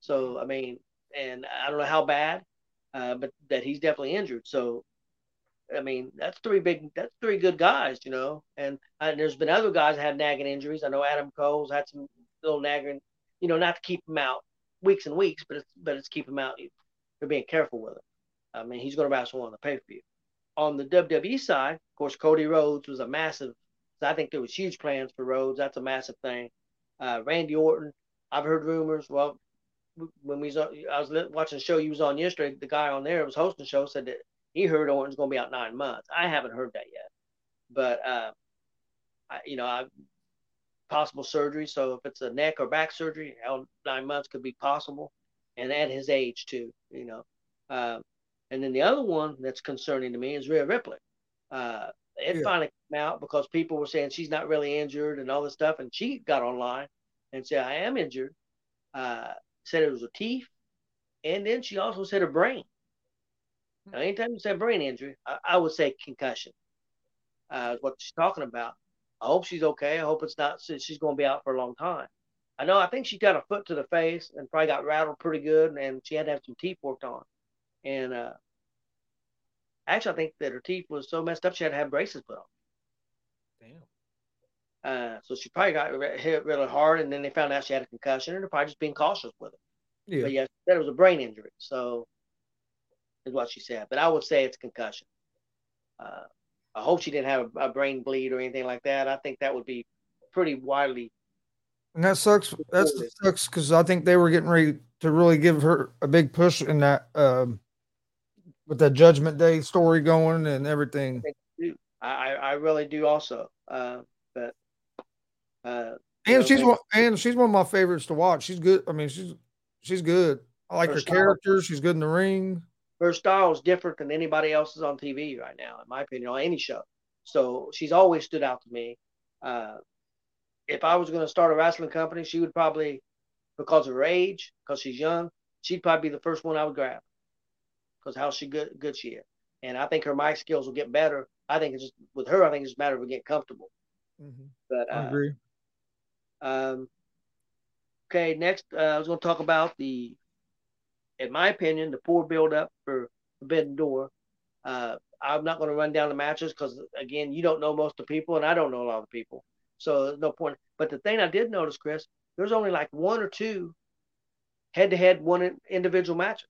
S2: So I mean, and I don't know how bad, uh, but that he's definitely injured. So I mean, that's three big, that's three good guys, you know. And, and there's been other guys that have nagging injuries. I know Adam Cole's had some little nagging, you know, not to keep him out weeks and weeks, but it's but it's keep him out. They're being careful with him. I mean, he's going to wrestle on the pay per view. On the WWE side, of course, Cody Rhodes was a massive. I think there was huge plans for Rhodes. That's a massive thing. Uh, Randy Orton, I've heard rumors. Well, when we was, I was watching the show you was on yesterday, the guy on there was hosting the show said that he heard Orton's going to be out nine months. I haven't heard that yet, but uh, I, you know, I possible surgery. So if it's a neck or back surgery, hell, nine months could be possible, and at his age too, you know. Uh, and then the other one that's concerning to me is Rhea Ripley. Uh, it yeah. finally came out because people were saying she's not really injured and all this stuff, and she got online and said, "I am injured." Uh, said it was a teeth, and then she also said her brain. Now, anytime you say brain injury, I, I would say concussion. Uh, what she's talking about. I hope she's okay. I hope it's not. She's going to be out for a long time. I know. I think she got a foot to the face and probably got rattled pretty good, and she had to have some teeth worked on. And uh, actually, I think that her teeth was so messed up she had to have braces put on.
S1: Damn.
S2: Uh, so she probably got hit really hard, and then they found out she had a concussion, and they're probably just being cautious with it. Yeah. But yeah, said it was a brain injury. So is what she said. But I would say it's concussion. Uh, I hope she didn't have a, a, brain bleed or anything like that. I think that would be pretty widely.
S1: And that sucks. That sucks because I think they were getting ready to really give her a big push in that um, with that Judgment Day story going and everything.
S2: I, I really do also. Uh, but uh,
S1: and she's one, and she's one of my favorites to watch. She's good. I mean, she's she's good. I like her, her character. She's good in the ring
S2: her style is different than anybody else's on TV right now, in my opinion, on any show. So she's always stood out to me. Uh, if I was going to start a wrestling company, she would probably, because of her age, because she's young, she'd probably be the first one I would grab because how she good good she is. And I think her mic skills will get better. I think it's just with her. I think it's just a matter of getting comfortable. Mm-hmm. But uh, I agree. Um, okay, next uh, I was going to talk about the in my opinion, the poor build up for Forbidden Door. Uh, I'm not going to run down the matches because, again, you don't know most of the people, and I don't know a lot of people. So there's no point. But the thing I did notice, Chris, there's only like one or two head to head one individual matches.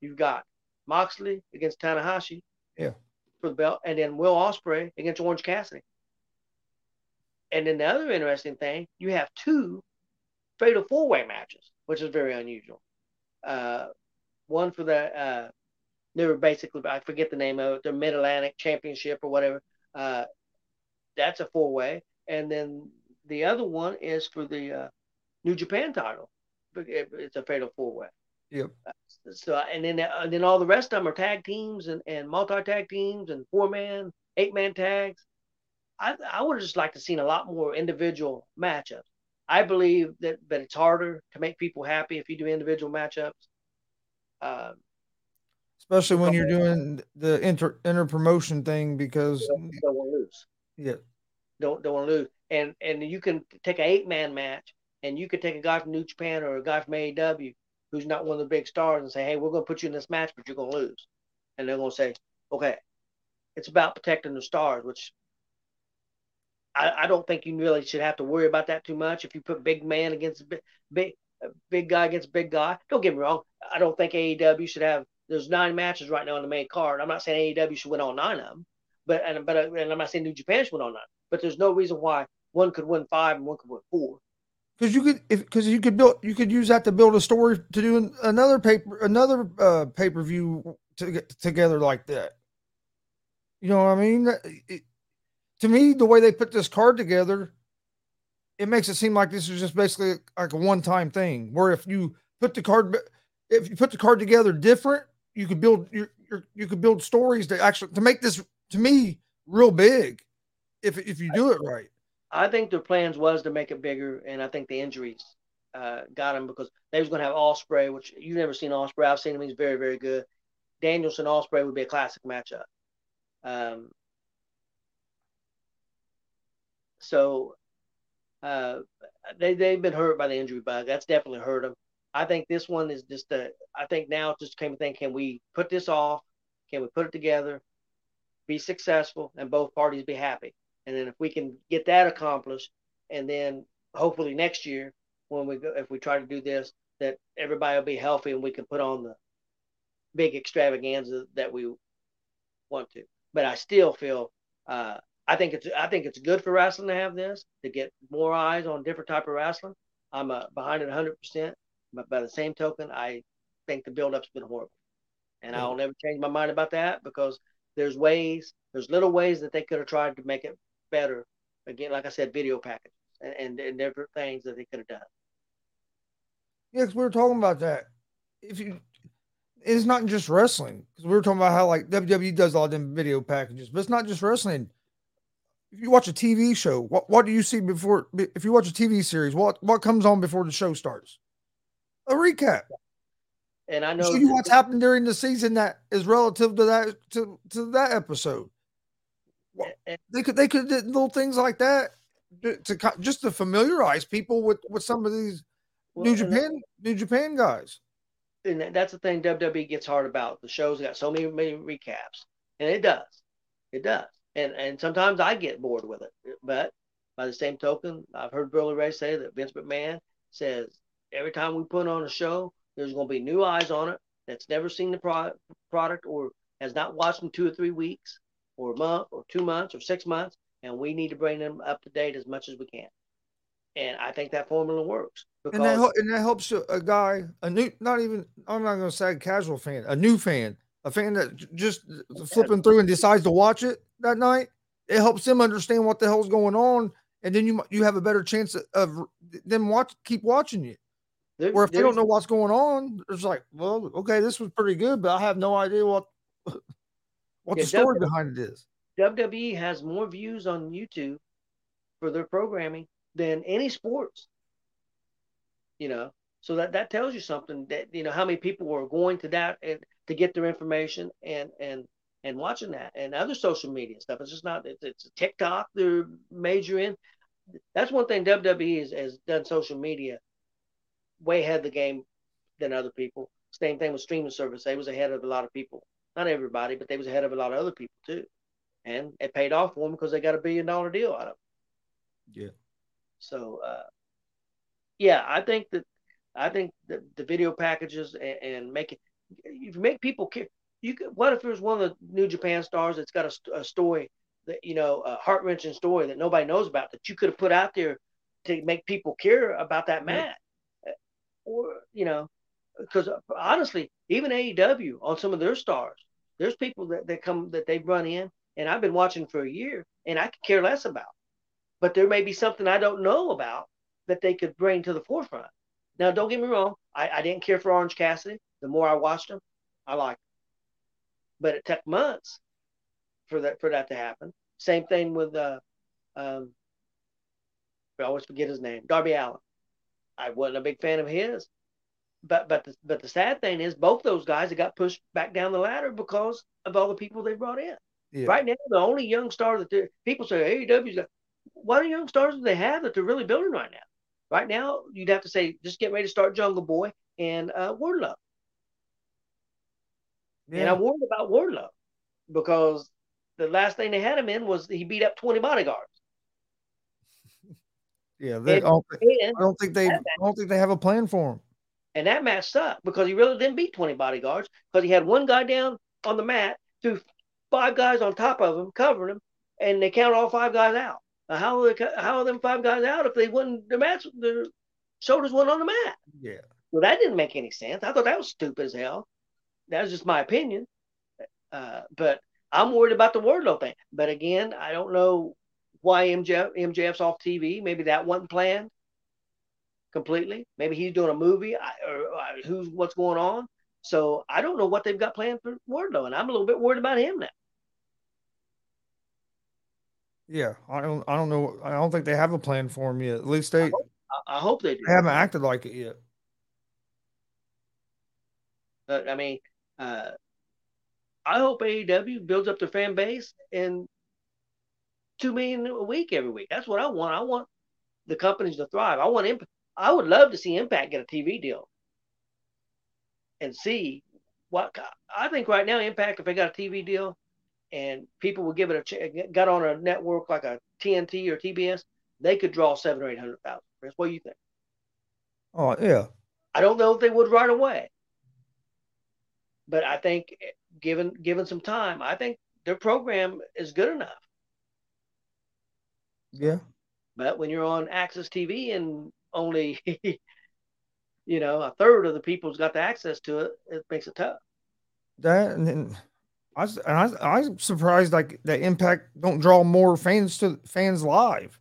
S2: You've got Moxley against Tanahashi.
S1: Yeah.
S2: For the belt, and then Will Ospreay against Orange Cassidy. And then the other interesting thing, you have two fatal four way matches, which is very unusual. Uh, one for the uh, they were basically I forget the name of it, the Mid Atlantic Championship or whatever. Uh, that's a four way, and then the other one is for the uh, New Japan title. But it's a fatal four way.
S1: Yep.
S2: So and then and then all the rest of them are tag teams and, and multi tag teams and four man, eight man tags. I I would have just liked to seen a lot more individual matchups. I believe that that it's harder to make people happy if you do individual matchups.
S1: Um, Especially when you're doing the inter inter promotion thing because
S2: don't, don't want to lose.
S1: Yeah.
S2: Don't don't want to lose. And and you can take an eight man match and you could take a guy from New Japan or a guy from AEW who's not one of the big stars and say, hey, we're going to put you in this match, but you're going to lose. And they're going to say, okay, it's about protecting the stars, which I, I, don't think you really should have to worry about that too much. If you put big man against big, big, big guy against big guy, don't get me wrong. I don't think AEW should have. There's nine matches right now on the main card. I'm not saying AEW should win all nine of them, but and but and I'm not saying New Japan should win all nine. But there's no reason why one could win five and one could win four
S1: because you could if because you could build you could use that to build a story to do another paper another uh, pay per view to get together like that. You know what I mean? It, to me, the way they put this card together, it makes it seem like this is just basically like a one time thing. Where if you put the card if you put the card together different, you could build your, you could build stories to actually to make this to me real big if if you do it right.
S2: I think their plans was to make it bigger, and I think the injuries uh, got him because they was going to have Ospreay, which you've never seen Ospreay. I've seen him; he's very, very good. Danielson Ospreay would be a classic matchup. Um, so uh, they they've been hurt by the injury bug. That's definitely hurt them. I think this one is just a. I think now just came to think: Can we put this off? Can we put it together? Be successful, and both parties be happy. And then if we can get that accomplished, and then hopefully next year when we go, if we try to do this, that everybody will be healthy and we can put on the big extravaganza that we want to. But I still feel uh, I think it's I think it's good for wrestling to have this to get more eyes on different type of wrestling. I'm uh, behind it 100, percent but by the same token, I think the build-up's been horrible, and I'll never change my mind about that because there's ways, there's little ways that they could have tried to make it better. Again, like I said, video packages and, and, and different things that they could have done.
S1: Yes, we were talking about that. If you, it's not just wrestling because we were talking about how like WWE does all them video packages, but it's not just wrestling. If you watch a TV show, what what do you see before? If you watch a TV series, what what comes on before the show starts? A recap.
S2: And I know
S1: so you what's happened during the season that is relative to that to, to that episode. They could they could do little things like that to, to just to familiarize people with with some of these well, New Japan New Japan guys.
S2: And that's the thing WWE gets hard about. The show's got so many many recaps, and it does, it does. And and sometimes I get bored with it. But by the same token, I've heard Bully Ray say that Vince McMahon says every time we put on a show, there's going to be new eyes on it that's never seen the product product or has not watched in two or three weeks or a month or two months or six months, and we need to bring them up to date as much as we can. And I think that formula works.
S1: and that, and that helps a, a guy, a new, not even, I'm not going to say casual fan, a new fan, a fan that just flipping through and decides to watch it that night. It helps them understand what the hell's going on, and then you you have a better chance of, of them watch keep watching you. There, or if they don't know what's going on, it's like, well, okay, this was pretty good, but I have no idea what what yeah, the story WWE, behind it is.
S2: WWE has more views on YouTube for their programming than any sports. You know, so that that tells you something that you know how many people were going to that and to get their information and and and watching that and other social media stuff. It's just not it's, it's TikTok they're major in. That's one thing WWE has, has done social media way ahead of the game than other people. Same thing with streaming service. They was ahead of a lot of people not everybody, but they was ahead of a lot of other people too, and it paid off for them because they got a billion dollar deal out of
S1: it. Yeah.
S2: So, uh, yeah, I think that I think the, the video packages and, and make it you make people care. You could, what if there's one of the New Japan stars that's got a, a story that you know a heart wrenching story that nobody knows about that you could have put out there to make people care about that match, or you know, because uh, honestly, even AEW on some of their stars. There's people that, that come that they've run in, and I've been watching for a year, and I could care less about. But there may be something I don't know about that they could bring to the forefront. Now, don't get me wrong, I, I didn't care for Orange Cassidy. The more I watched him, I liked him. But it took months for that for that to happen. Same thing with uh, um, I always forget his name, Darby Allin. I wasn't a big fan of his, but but the, but the sad thing is both those guys got pushed back down the ladder because of all the people they brought in. Yeah. Right now, the only young star that people say AEW's got. What are young stars do they have that they're really building right now? Right now, you'd have to say just get ready to start Jungle Boy and uh, Wardlow. Yeah. And I'm worried about Wardlow because the last thing they had him in was he beat up 20 bodyguards.
S1: Yeah, they, and, I, don't think, I don't think they I don't think they have a plan for him.
S2: And that match sucked because he really didn't beat 20 bodyguards because he had one guy down on the mat, threw five guys on top of him, covering him, and they count all five guys out. How are, they, how are them five guys out if they wouldn't the match the shoulders went on the mat?
S1: Yeah.
S2: Well, that didn't make any sense. I thought that was stupid as hell. That was just my opinion. Uh, but I'm worried about the Wardlow thing. But again, I don't know why MJF, MJF's off TV. Maybe that wasn't planned completely. Maybe he's doing a movie or, or who's what's going on. So I don't know what they've got planned for Wardlow, and I'm a little bit worried about him now.
S1: Yeah, I don't. I don't know. I don't think they have a plan for him yet. At least they. I
S2: hope, I hope they do.
S1: They haven't acted like it yet.
S2: But I mean, uh, I hope AEW builds up their fan base and two million a week every week. That's what I want. I want the companies to thrive. I want Impact. I would love to see Impact get a TV deal and see what I think right now. Impact, if they got a TV deal and people would give it a ch- got on a network like a TNT or TBS, they could draw seven or eight hundred thousand. Chris, what do you think?
S1: Oh yeah.
S2: I don't know if they would right away, but I think given given some time, I think their program is good enough.
S1: Yeah.
S2: But when you're on AXS TV and only, you know, a third of the people's got the access to it, it makes it tough.
S1: That and then I was, and I, I'm surprised like that Impact don't draw more fans to fans live.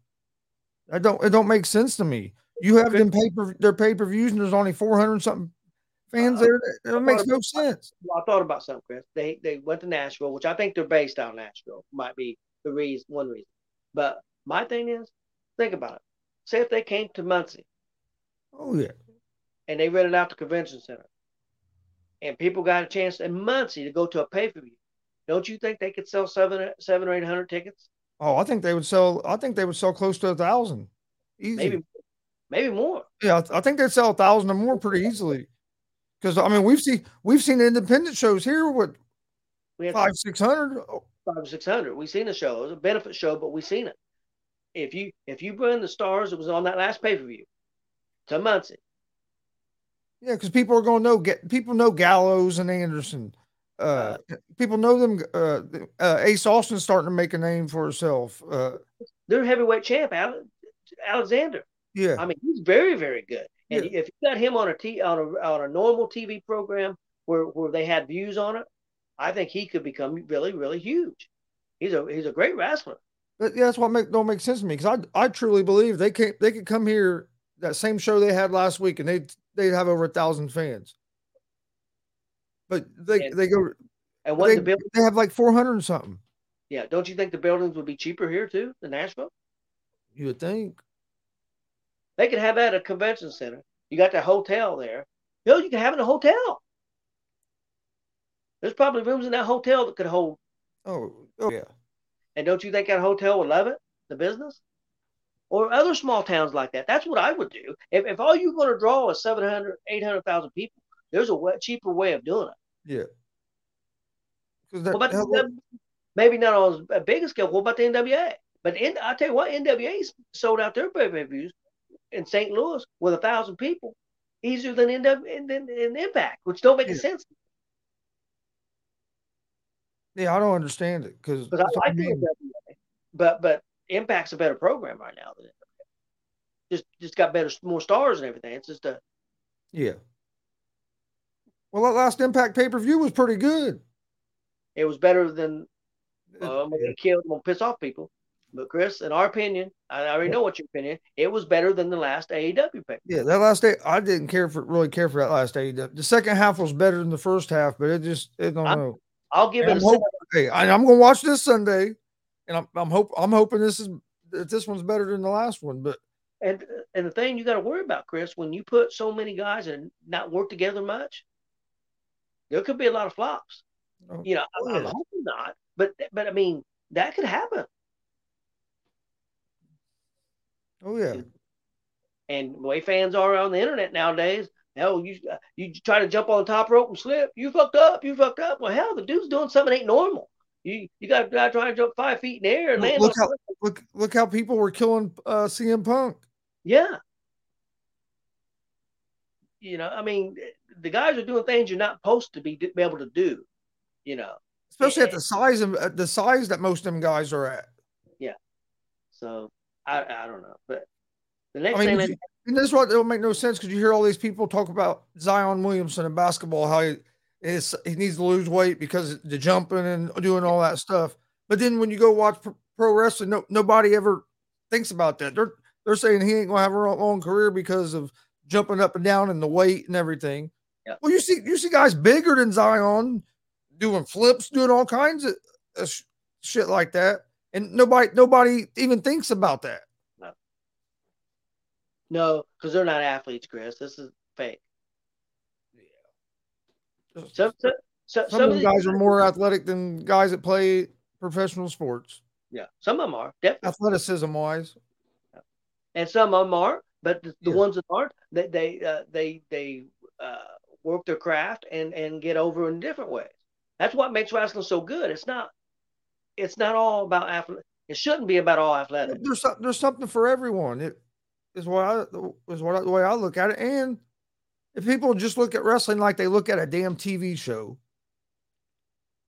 S1: I don't. It don't make sense to me. You have them pay paper their pay per views, and there's only 400 something fans uh, there. It makes no sense.
S2: Well, I thought about something, Chris. They they went to Nashville, which I think they're based out of Nashville. Might be the reason, one reason. But my thing is, think about it. Say if they came to Muncie.
S1: Oh yeah.
S2: And they rented out the convention center, and people got a chance in Muncie to go to a pay per view. Don't you think they could sell seven, seven or eight hundred tickets?
S1: Oh, I think they would sell. I think they would sell close to a thousand. Easy.
S2: Maybe, maybe more.
S1: Yeah, I think they'd sell a thousand or more pretty easily. Because I mean, we've seen we've seen independent shows here. What we five six hundred?
S2: Five six hundred. We've seen the show. It was a benefit show, but we've seen it. If you if you bring the stars, it was on that last pay per view to Muncie.
S1: Yeah, because people are going to know get people know Gallows and Anderson. Uh, people know them. Uh, uh, Ace Austin's starting to make a name for herself. Uh,
S2: Their heavyweight champ, Alexander.
S1: Yeah,
S2: I mean he's very, very good. And yeah. if you got him on a t on a on a normal TV program where where they had views on it, I think he could become really, really huge. He's a he's a great wrestler.
S1: But yeah, that's what make don't make sense to me because I I truly believe they can they could come here that same show they had last week and they they'd have over a thousand fans. But they and, they go
S2: and what
S1: they,
S2: the building,
S1: they have like four hundred something.
S2: Yeah, don't you think the buildings would be cheaper here too than Nashville?
S1: You would think.
S2: They could have that at a convention center. You got the hotel there. You know, you can have it in a hotel. There's probably rooms in that hotel that could hold.
S1: Oh, oh yeah.
S2: And don't you think that hotel would love it, the business? Or other small towns like that. That's what I would do. If, if all you're going to draw is 700, 800,000 people, there's a way, cheaper way of doing it.
S1: Yeah.
S2: That, the, maybe not on a big scale. What about the NWA? But in, I tell you what, NWA sold out their pay per views in St. Louis with a thousand people easier than NW than, than Impact, which don't make yeah. sense.
S1: Yeah, I don't understand it because
S2: I like I mean. NWA, but but Impact's a better program right now than Just just got better, more stars and everything. It's just a
S1: yeah. Well, that last Impact pay per view was pretty good.
S2: It was better than. Uh, I'm gonna kill. I'm gonna piss off people. But Chris, in our opinion, I already know what your opinion. It was better than the last AEW pay.
S1: Yeah, that last day, I didn't care for really care for that last AEW. The second half was better than the first half, but it just it don't
S2: I'm,
S1: know.
S2: I'll give
S1: And
S2: it.
S1: I'm
S2: A
S1: hoping, hey, I, I'm gonna watch this Sunday, and I'm I'm hope I'm hoping this is that this one's better than the last one. But
S2: and and the thing you got to worry about, Chris, when you put so many guys and not work together much, there could be a lot of flops.
S1: Oh,
S2: You know, oh, I'm,
S1: I'm
S2: hoping not, but but I mean that could happen.
S1: Oh yeah,
S2: And the way fans are on the internet nowadays, hell, you you try to jump on the top rope and slip, you fucked up, you fucked up. Well, hell, the dude's doing something ain't normal. You you got a guy trying to jump five feet in the air and
S1: Look-
S2: land.
S1: look how look look how people were killing uh, CM Punk.
S2: yeah. You know, I mean, the guys are doing things you're not supposed to be, be able to do. You know,
S1: especially at the size of at the size that most of them guys are at. Yeah.
S2: So I I don't know, but the next
S1: I mean,
S2: thing
S1: you- is what it'll make no sense because you hear all these people talk about Zion Williamson in basketball, how he is he needs to lose weight because of the jumping and doing all that stuff. But then when you go watch pro- wrestling, no, nobody ever thinks about that. They're they're saying he ain't gonna have a long- career because of jumping up and down and the weight and everything.
S2: Yeah.
S1: Well, you see you see guys bigger than Zion doing flips, doing all kinds of uh, sh- shit like that, and nobody nobody even thinks about that.
S2: no, no, because they're not athletes, Chris. This is fake.
S1: Yeah.
S2: Some some, some,
S1: Some, of the guys are more athletic than guys that play professional sports,
S2: Yeah, some of them are definitely,
S1: athleticism wise.
S2: and some of them are. But the, the
S1: Yeah.
S2: ones that aren't, they they uh, they they uh, work their craft and and get over in different ways. That's what makes wrestling so good. It's not it's not all about athletic. It shouldn't be about all athletics.
S1: There's some- there's something for everyone. It is what I is what I, the way I look at it. And if people just look at wrestling like they look at a damn TV show,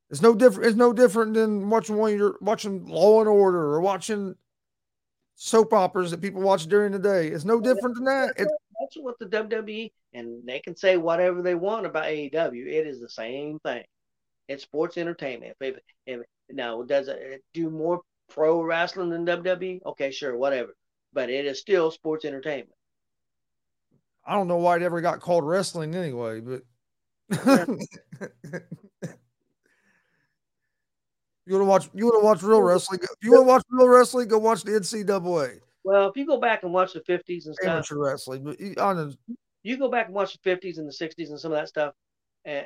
S1: it's no different. It's no different than watching one. You're watching Law and Order or watching soap operas that people watch during the day. It's no different than that. It's
S2: That's what the WWE and they can say whatever they want about AEW. It is the same thing. It's sports entertainment. If, if, now does it do more pro wrestling than WWE? Okay, sure, whatever. But it is still sports entertainment.
S1: I don't know why it ever got called wrestling anyway, but you want to watch you want to watch real wrestling. If you want to watch real wrestling, go watch the NCAA
S2: Well, if you go back and watch the 50s and stuff,
S1: amateur wrestling. But you-
S2: you go back and watch the 50s and the 60s and some of that stuff, and,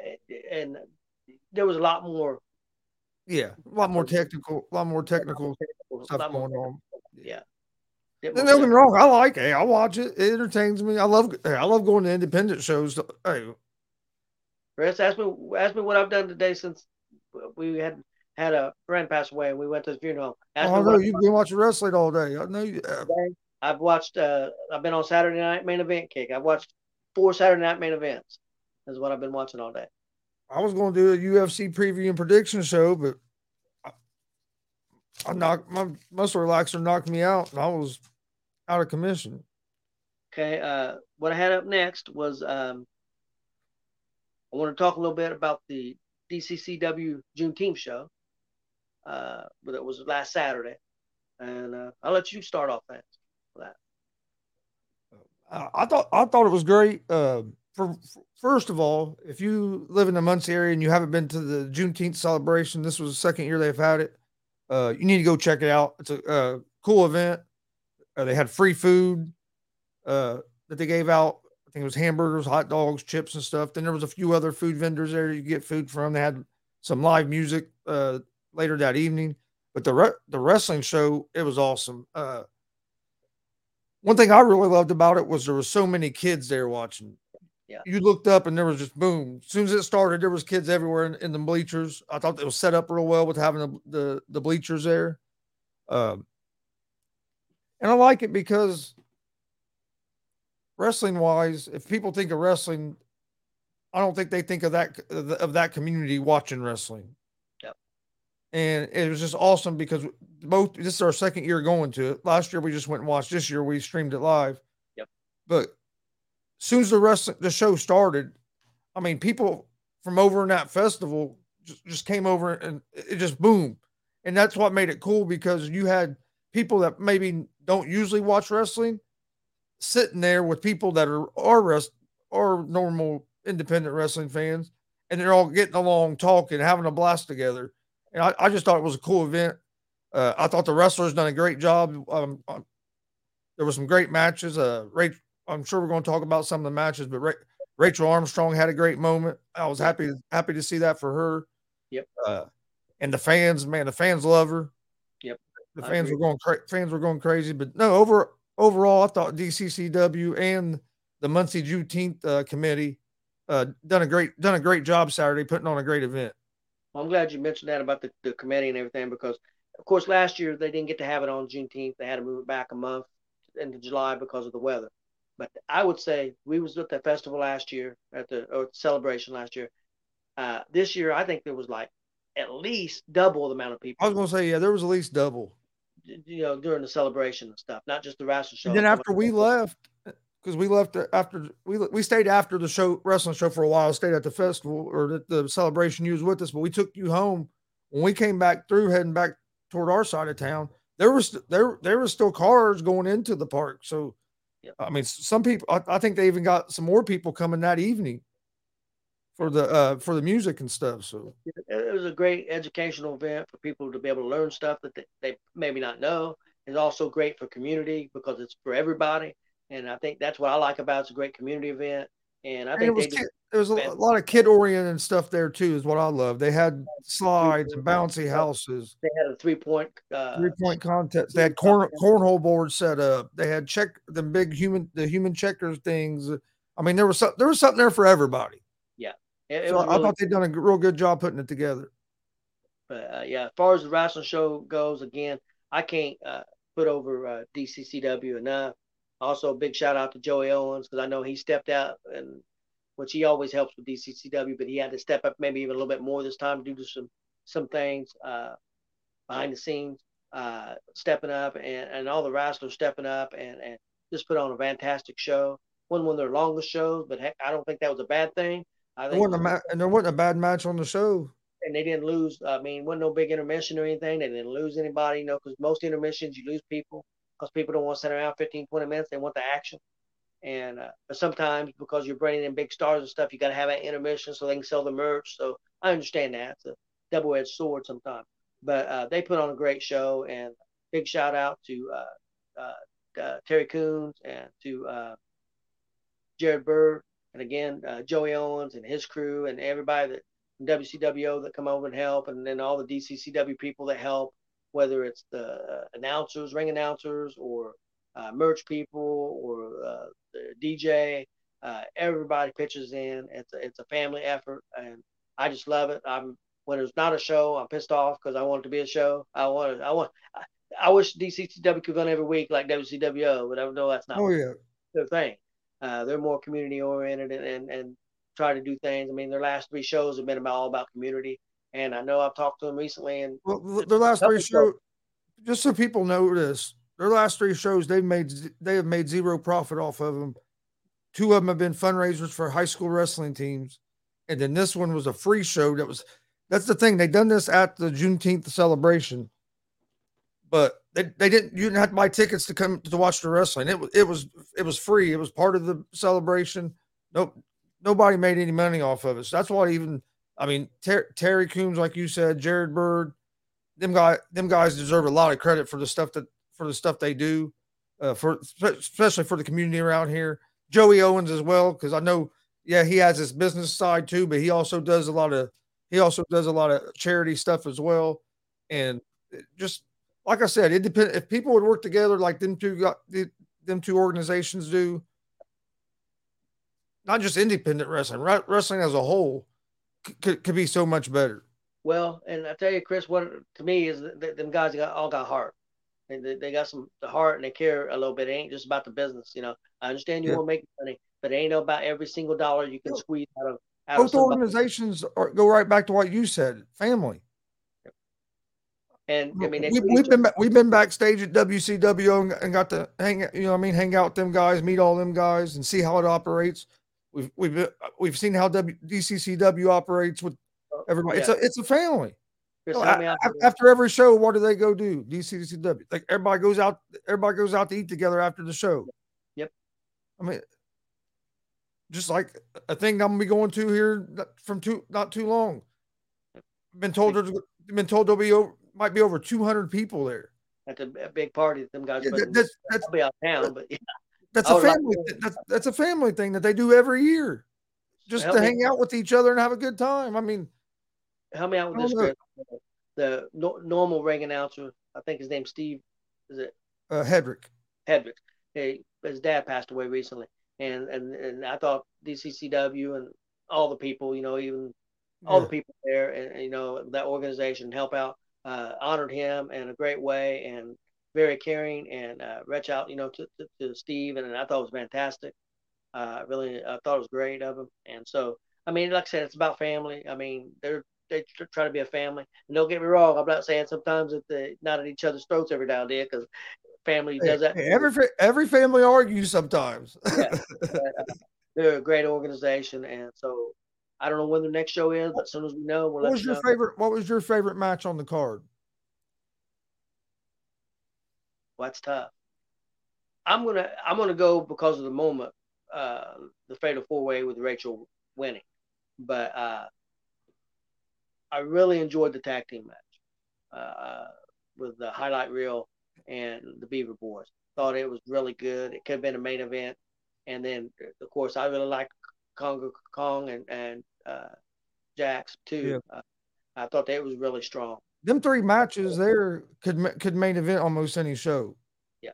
S2: and there was a lot more.
S1: Yeah, a lot more technical, a lot more technical stuff
S2: lot more-
S1: going on.
S2: Yeah. It
S1: Don't get me wrong, I like it. I watch it. It entertains me. I love I love going to independent shows. Hey,
S2: Chris, ask me ask me what I've done today since we had had a friend pass away and we went to the funeral. Ask
S1: oh, I know you've been watching wrestling all day. I know you. have.
S2: I've watched. Uh, I've been on Saturday night main event kick. I've watched four Saturday night main events. Is what I've been watching all day.
S1: I was going to do a UFC preview and prediction show, but I, I knocked my muscle relaxer knocked me out, and I was out of commission.
S2: Okay. Uh, what I had up next was um, I want to talk a little bit about the DCCW Juneteenth show. Uh, but it was last Saturday, and uh, I'll let you start off that.
S1: I thought I thought it was great. Uh, for, first of all, if you live in the Muncie area and you haven't been to the Juneteenth celebration, this was the second year they've had it. Uh, you need to go check it out. It's a uh, cool event. Uh, they had free food uh, that they gave out. I think it was hamburgers, hot dogs, chips, and stuff. Then there was a few other food vendors there you get food from. They had some live music uh, later that evening. But the re- the wrestling show, it was awesome. One thing I really loved about it was there were so many kids there watching.
S2: Yeah.
S1: You looked up and there was just boom. As soon as it started, there was kids everywhere in, in the bleachers. I thought it was set up real well with having the the, the bleachers there. Um, and I like it because wrestling wise, if people think of wrestling, I don't think they think of that of that community watching wrestling.
S2: Yep.
S1: And it was just awesome because both this is our second year going to it. Last year we just went and watched. This year we streamed it live.
S2: Yep.
S1: But soon as the rest the show started, I mean, people from over in that festival just, just came over and it just boom. And that's what made it cool because you had people that maybe don't usually watch wrestling sitting there with people that are are rest are normal independent wrestling fans, and they're all getting along, talking, having a blast together. And I, I just thought it was a cool event. Uh, I thought the wrestlers done a great job. Um, um, there were some great matches. Uh, Rachel, I'm sure we're going to talk about some of the matches, but Ra- Rachel Armstrong had a great moment. I was happy happy to see that for her.
S2: Yep.
S1: Uh, and the fans, man, the fans love her.
S2: Yep.
S1: The fans were going cra- fans were going crazy, but no, over overall, I thought DCCW and the Muncie Juneteenth uh, committee uh, done a great done a great job Saturday, putting on a great event.
S2: Well, I'm glad you mentioned that about the, the committee and everything because, of course, last year they didn't get to have it on Juneteenth. They had to move it back a month into July because of the weather. But I would say we was at the festival last year at the or celebration last year. Uh, this year, I think there was like at least double the amount of people.
S1: I was gonna say, yeah, there was at least double.
S2: You know, during the celebration and stuff, not just the wrestling show.
S1: And then after we left, because we left after we we stayed after the show wrestling show for a while, stayed at the festival or the, the celebration. You was with us, but we took you home when we came back through, heading back toward our side of town. There was there there was still cars going into the park. So,
S2: Yep.
S1: I mean, some people. I, I think they even got some more people coming that evening for the uh for the music and stuff. So
S2: it it was a great educational event for people to be able to learn stuff that they, they maybe not know. It's also great for community because it's for everybody. And I think that's what I like about it. It's a great community event. And I
S1: And it
S2: think
S1: was
S2: they
S1: kid, there was a
S2: man.
S1: lot of kid oriented stuff there too. Is what I love. They had slides and bouncy houses.
S2: they had a three point uh
S1: three point contest. They had corn cornhole boards set up. They had check the big human the human checkers things. I mean, there was some, there was something there for everybody.
S2: it, it
S1: So I
S2: really,
S1: thought they'd done a real good job putting it together.
S2: but uh, yeah, as far as the wrestling show goes, again, I can't uh, put over uh, DCCW enough. Also, big shout out to Joey Owens because I know he stepped out and which he always helps with DCCW, but he had to step up maybe even a little bit more this time due to some some things uh, behind the scenes, uh, stepping up and, and all the wrestlers stepping up and, and just put on a fantastic show. One one of their longest shows, but heck, I don't think that was a bad thing. I
S1: There
S2: think
S1: a ma- and there wasn't a bad match on the show.
S2: and they didn't lose. I mean, wasn't no big intermission or anything. They didn't lose anybody, you know, because most intermissions you lose people because people don't want to sit around 15, 20 minutes. They want the action. And uh, sometimes because you're bringing in big stars and stuff, you got to have an intermission so they can sell the merch. So I understand that. It's a double-edged sword sometimes. But uh, they put on a great show, and big shout out to uh, uh, uh, Terry Coons and to Jared Bird, and again Joey Owens and his crew, and everybody that WCWO that come over and help, and then all the DCCW people that help, whether it's the announcers, ring announcers, or uh, merch people, or uh, the DJ. Uh, everybody pitches in. It's a, it's a family effort, and I just love it. I'm when it's not a show, I'm pissed off because I want it to be a show. I want I want. I, I wish DCCW could run every week like WCWO, but I know that's not
S1: Oh yeah,
S2: their thing. Uh, they're more community oriented and, and, and try to do things. I mean, their last three shows have been about all about community. And I know I've talked to them recently, and
S1: well, th- their last three shows. Just so people know this, their last three shows they've made they have made zero profit off of them. Two of them have been fundraisers for high school wrestling teams, and then this one was a free show. That was that's the thing. They done this at the Juneteenth celebration, but they, they didn't. You didn't have to buy tickets to come to watch the wrestling. It was it was it was free. It was part of the celebration. Nope, nobody made any money off of it. So that's why even I mean Ter- Terry Coombs, like you said, Jared Bird, them guy them guys deserve a lot of credit for the stuff that for the stuff they do, uh, for especially for the community around here. Joey Owens as well, because I know, yeah, he has his business side too, but he also does a lot of he also does a lot of charity stuff as well, and just like I said, it depends if people would work together like them two got them two organizations do. Not just independent wrestling, re- wrestling as a whole could, could be so much better.
S2: well, and I tell you, Chris, what to me is that them guys got all got heart. They, they, got some the heart and they care a little bit. It ain't just about the business, you know. I understand you
S1: Yeah.
S2: want to make money, but it ain't about every single dollar you can
S1: No.
S2: squeeze out of out of
S1: Both
S2: somebody.
S1: organizations are, go right back to what you said, family.
S2: And I mean,
S1: we, we've been we've been backstage at WCW and, got to hang, you know, I mean, hang out with them guys, meet all them guys, and see how it operates. We've we've we've seen how w, DCCW operates with oh, everybody. Yeah. It's a it's a family. So after every show, what do they go do? DCCW. Like everybody goes out. Everybody goes out to eat together after the show.
S2: Yep.
S1: I mean, just like a thing I'm gonna be going to here from too not too long. Been told there's been told there'll be over might be over 200 people there.
S2: That's a, a big party. Them guys. Yeah, that, that's, that's, I'll be out of town, but yeah.
S1: That's a family. Like that's that's a family thing that they do every year, just to hang out with each other and have a good time. I mean,
S2: help me out with this. The no, normal ring announcer, I think his name's Steve. Is it?
S1: Uh, Hedrick.
S2: Hedrick. Hey, his dad passed away recently, and and and I thought DCCW and all the people, you know, even all yeah. the people there, and you know that organization help out, uh, honored him in a great way, and very caring and uh, reach out, you know, to, to, to Steve, and, and, I thought it was fantastic. Uh, really, I thought it was great of him, and so I mean, like I said, it's about family. I mean, they're they try to be a family. And don't get me wrong, I'm not saying sometimes that they not at each other's throats every now and then because family does that.
S1: Every every family argues sometimes. yeah.
S2: but, uh, they're a great organization, and so I don't know when the next show is, but as soon as we know, we'll
S1: what was your
S2: know.
S1: favorite? What was your favorite match on the card?
S2: well, that's tough. I'm gonna I'm gonna go because of the moment, uh, the fatal four way with Rachel winning, but uh, I really enjoyed the tag team match uh, with the highlight reel and the Beaver Boys. Thought it was really good. It could have been a main event, and then of course I really like Kongo Kong and and uh, Jax too. Yeah. Uh, I thought that was really strong
S1: them three matches there could could main event almost any show.
S2: Yeah,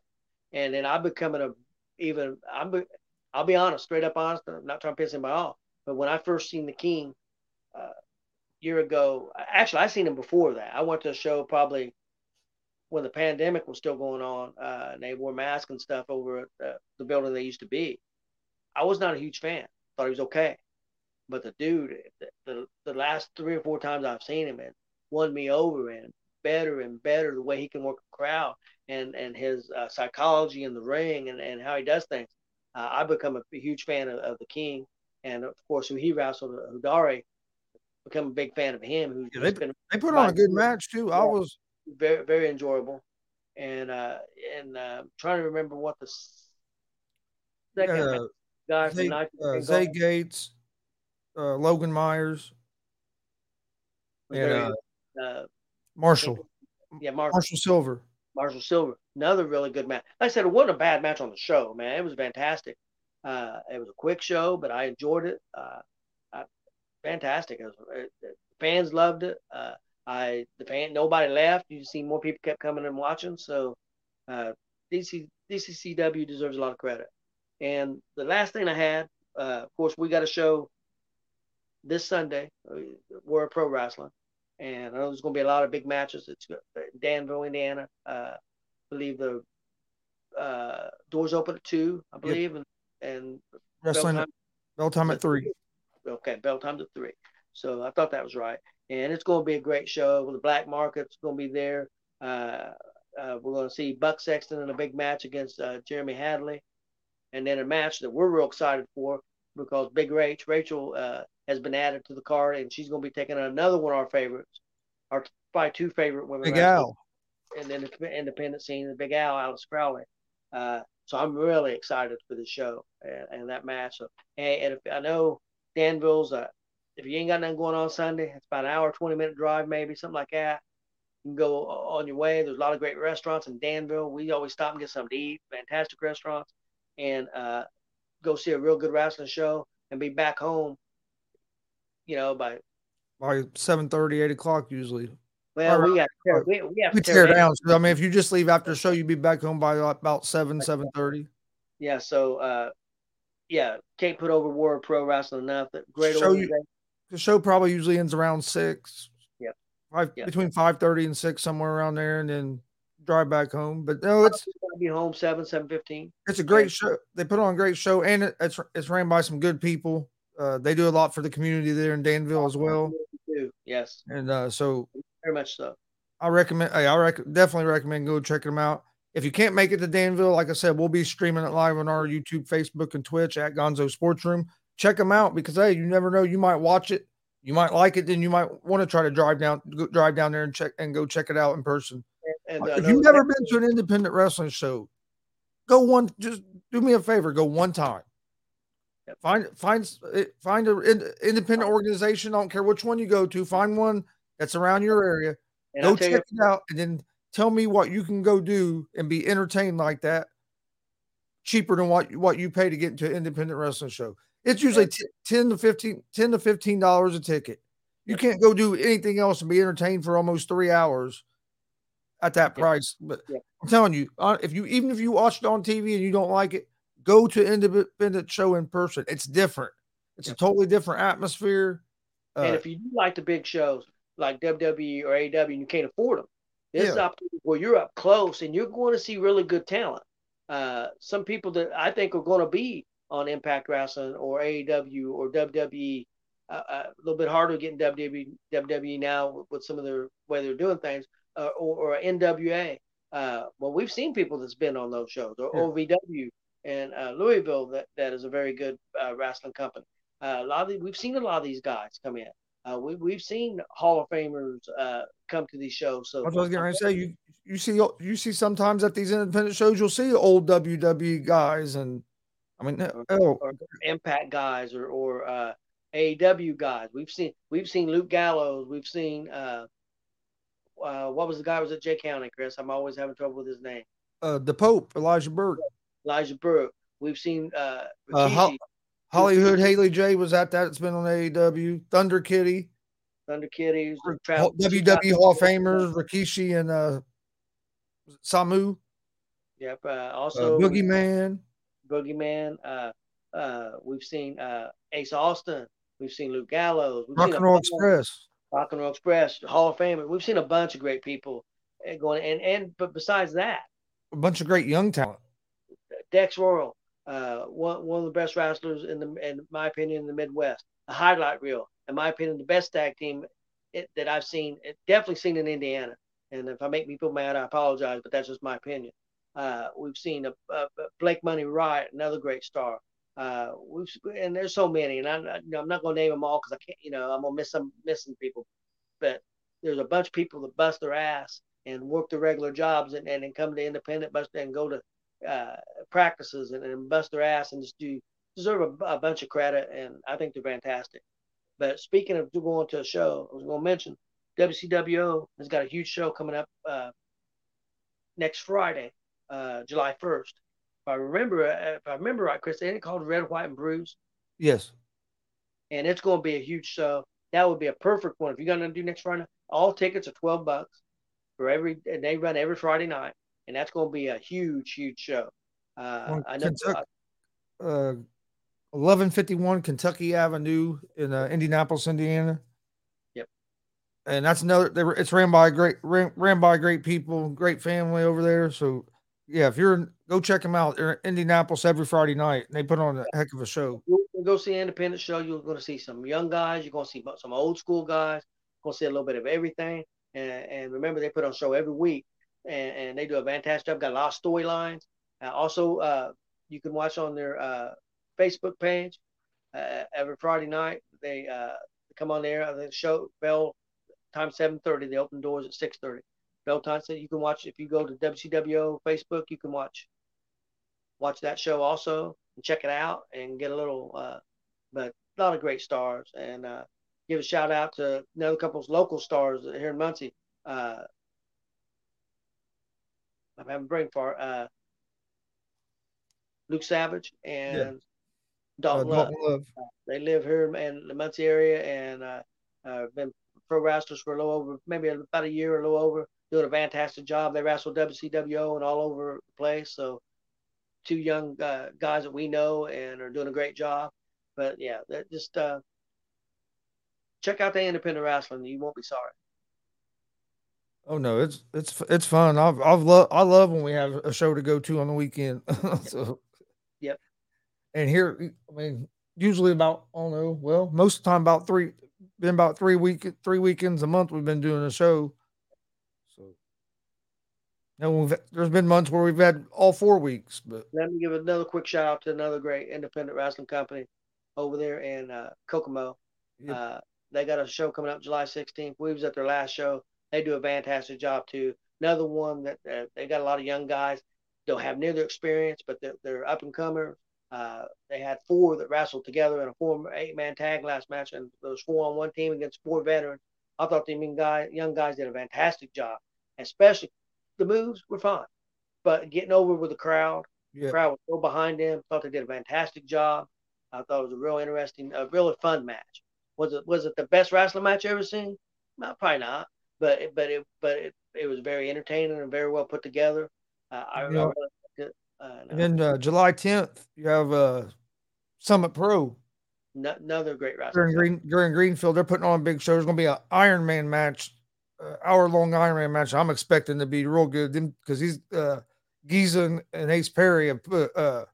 S2: and then I'm becoming a even I'm be, I'll be honest, straight up honest. I'm not trying to piss anybody off, but when I first seen the King uh, year ago, actually I seen him before that. I went to a show probably when the pandemic was still going on, uh, and they wore masks and stuff over at the, the building they used to be. I was not a huge fan. Thought he was okay, but the dude, the, the, the last three or four times I've seen him, and won me over and better and better the way he can work a crowd and and his uh, psychology in the ring and, and how he does things. Uh, I've become a, huge fan of, of, the King, and of course, who he wrestled, Hudari, become a big fan of him. Who's
S1: yeah, they, been they put on a good match too. I was
S2: very very enjoyable, and uh and uh, trying to remember what the second uh, guy
S1: Zay, uh, Zay Gates, uh, Logan Myers, and uh, uh, Marshall.
S2: Yeah, Marshall.
S1: Marshall Silver.
S2: Marshall Silver. Another really good match. Like I said, it wasn't a bad match on the show, man. It was fantastic. Uh, it was a quick show, but I enjoyed it. Uh, fantastic. It was, it, it, fans loved it. Uh, I the fan nobody left. You see more people kept coming and watching. So uh, DC DCCW deserves a lot of credit. And the last thing I had, uh, of course, we got a show this Sunday. Uh, Warrior Pro Wrestling and I know there's going to be a lot of big matches. It's Danville, Indiana. Uh, I believe the uh, doors open at two, I believe, yep. and and
S1: wrestling bell time, bell time at three.
S2: Okay, bell time at three. So I thought that was right, and it's going to be a great show. The black market's going to be there. Uh, uh, we're going to see Buck Sexton in a big match against uh, Jeremy Hadley, and then a match that we're real excited for because Big Rach, Rachel uh, has been added to the card, and she's going to be taking another one of our favorites, our probably two favorite women.
S1: Big Al.
S2: And then the independent scene, the Big Al, Alice Crowley. Uh, so I'm really excited for the show and, and that match. So, and, and, if I know Danville's, uh, if you ain't got nothing going on Sunday, it's about an hour, 20 minute drive, maybe something like that. You can go on your way. There's a lot of great restaurants in Danville. We always stop and get something to eat. Fantastic restaurants, and uh, go see a real good wrestling show and be back home you know, by
S1: by seven thirty, eight o'clock usually.
S2: Well, we got tear, we, we have
S1: we tear, tear down. So, I mean, if you just leave after the show, you'd be back home by about seven, seven thirty.
S2: Yeah. So, uh, yeah, can't put over War Pro Wrestling enough. Great
S1: show you, The show probably usually ends around six.
S2: Yep.
S1: Five yep. between five thirty and six, somewhere around there, and then drive back home. But no, it's
S2: gonna be home seven, seven fifteen.
S1: It's a great show. They put on a great show, and it, it's it's ran by some good people. Uh, they do a lot for the community there in Danville as well.
S2: Yes,
S1: and uh, so
S2: very much so.
S1: I recommend. I rec- definitely recommend go check them out. If you can't make it to Danville, like I said, we'll be streaming it live on our YouTube, Facebook, and Twitch at Gonzo Sports Room. check them out because hey, you never know, you might watch it, you might like it, then you might want to try to drive down, go, drive down there and check and go check it out in person. And, and uh, if you've never been to an independent wrestling show, go one. Just do me a favor, go one time. Find find eh, find an independent organization. I don't care which one you go to. Find one that's around your area. And go check you, it out, and then tell me what you can go do and be entertained like that. Cheaper than what what you pay to get into an independent wrestling show. It's usually t- ten to 15 10 to fifteen dollars a ticket. You can't go do anything else and be entertained for almost three hours at that price. But I'm telling you, uh, if you even if you watch it on TV and you don't like it, go to independent show in person. It's different. It's a totally different atmosphere.
S2: Uh, and if you do like the big shows like WWE or AEW, and you can't afford them, this yeah. is opportunity where you're up close and you're going to see really good talent. Uh, some people that I think are going to be on Impact Wrestling or AEW or WWE. Uh, uh, a little bit harder getting WWE WWE now with some of their way they're doing things, uh, or, or NWA. Uh, well, we've seen people that's been on those shows, or yeah. OVW and uh, Louisville that, that is a very good uh, wrestling company. Uh, a lot of the, we've seen a lot of these guys come in. Uh, we we've seen Hall of Famers uh, come to these shows. So
S1: I was going to say you you see you see sometimes at these independent shows you'll see old WWE guys and I mean or, oh.
S2: or Impact guys or or uh, AEW guys. We've seen we've seen Luke Gallows. We've seen uh, uh, what was the guy who was at J County, Chris? I'm always having trouble with his name.
S1: Uh, the Pope, Elijah Burke.
S2: Elijah Burke. We've seen uh, uh
S1: Ho- Hollywood Haley J was at that. It's been on AEW. Thunder Kitty.
S2: Thunder Kitty.
S1: WWE Hall of Famers, Rikishi and uh, Samu.
S2: Yep. Uh, also,
S1: uh, Boogeyman.
S2: Boogeyman. Uh, uh, we've seen uh, Ace Austin. We've seen Luke Gallows. We've
S1: Rock and Roll Express.
S2: Rock and Roll Express, Hall of Famer. We've seen a bunch of great people uh, going, and and but besides that,
S1: a bunch of great young talent.
S2: Dex Royal, uh, one one of the best wrestlers in the, in my opinion, in the Midwest. A highlight reel, in my opinion, the best tag team it, that I've seen. It, definitely seen in Indiana. And if I make people mad, I apologize, but that's just my opinion. Uh, we've seen a, a, Blake Money Wright, another great star. Uh, we've and there's so many, and I'm, you know, I'm not going to name them all because I can't. You know, I'm to miss some missing people. But there's a bunch of people that bust their ass and work their regular jobs and, and then come to independent bust and go to uh, practices and, and, bust their ass and just do deserve a, a, bunch of credit, and I think they're fantastic. But speaking of going to a show, I was going to mention WCWO has got a huge show coming up uh, next Friday, uh, July 1st. If I remember, uh, if I remember right, Chris, ain't it called Red, White, and Bruise?
S1: Yes.
S2: And it's going to be a huge show. That would be a perfect one if you're going to do next Friday. All tickets are 12 bucks for every, and they run every Friday night and that's going to be a huge, huge show. Uh, I know. Kentucky,
S1: uh, 1151 Kentucky Avenue in uh, Indianapolis, Indiana.
S2: Yep.
S1: And that's another. It's ran by great ran, ran by great people, great family over there. So yeah, if you're go check them out. They're in Indianapolis every Friday night. And they put on a heck of a show.
S2: You'll go see an independent show. You're going to see some young guys. You're going to see some old school guys. You're going to see a little bit of everything. And, and remember, they put on a show every week and, and they do a fantastic job. Got a lot of storylines. Uh, also, uh, you can watch on their uh, Facebook page uh, every Friday night. They uh, come on there. The show bell time seven thirty. They open doors at six thirty. Bell time so you can watch if you go to WCWO Facebook. You can watch watch that show also and check it out and get a little. Uh, but a lot of great stars and give a shout out to another couple of local stars here in Muncie. Uh, I'm having brain fart. Uh, Luke Savage and. Dalton, uh, Dalton Love. Love. Uh, they live here in the Muncie area and uh, uh, been pro wrestlers for a little over, maybe about a year or a little over, doing a fantastic job. They wrestle WCWO and all over the place. So, two young uh, guys that we know and are doing a great job. But yeah, just uh, check out the independent wrestling. You won't be sorry.
S1: Oh no, it's it's it's fun. I've I've love I love when we have a show to go to on the weekend. so,
S2: yep.
S1: And here, I mean, usually about I don't know. Well, most of the time about three, been about three week three weekends a month. We've been doing a show. So, and we've there's been months where we've had all four weeks. But
S2: let me give another quick shout out to another great independent wrestling company, over there in uh, Kokomo. Uh, they got a show coming up July 16th. We was at their last show. They do a fantastic job too. Another one that uh, they got a lot of young guys. Don't have near their experience, but they're, they're up and comers. Uh, they had four that wrestled together in a four eight man tag last match, and was four on one team against four veterans. I thought the young guys, young guys did a fantastic job, especially the moves were fine, but getting over with the crowd, yeah. the crowd was so behind them. Thought they did a fantastic job. I thought it was a real interesting, a really fun match. Was it was it the best wrestling match I ever seen? Probably not, but it, but it but it, it was very entertaining and very well put together. Uh, I, yeah. I really
S1: and then uh, July 10th, you have uh, Summit Pro.
S2: No, another great wrestler.
S1: During Green during Greenfield, they're putting on a big show. There's going to be an Iron Man match, uh, hour long Iron Man match. I'm expecting to be real good because he's uh, Giza and, and, Ace Perry have put uh,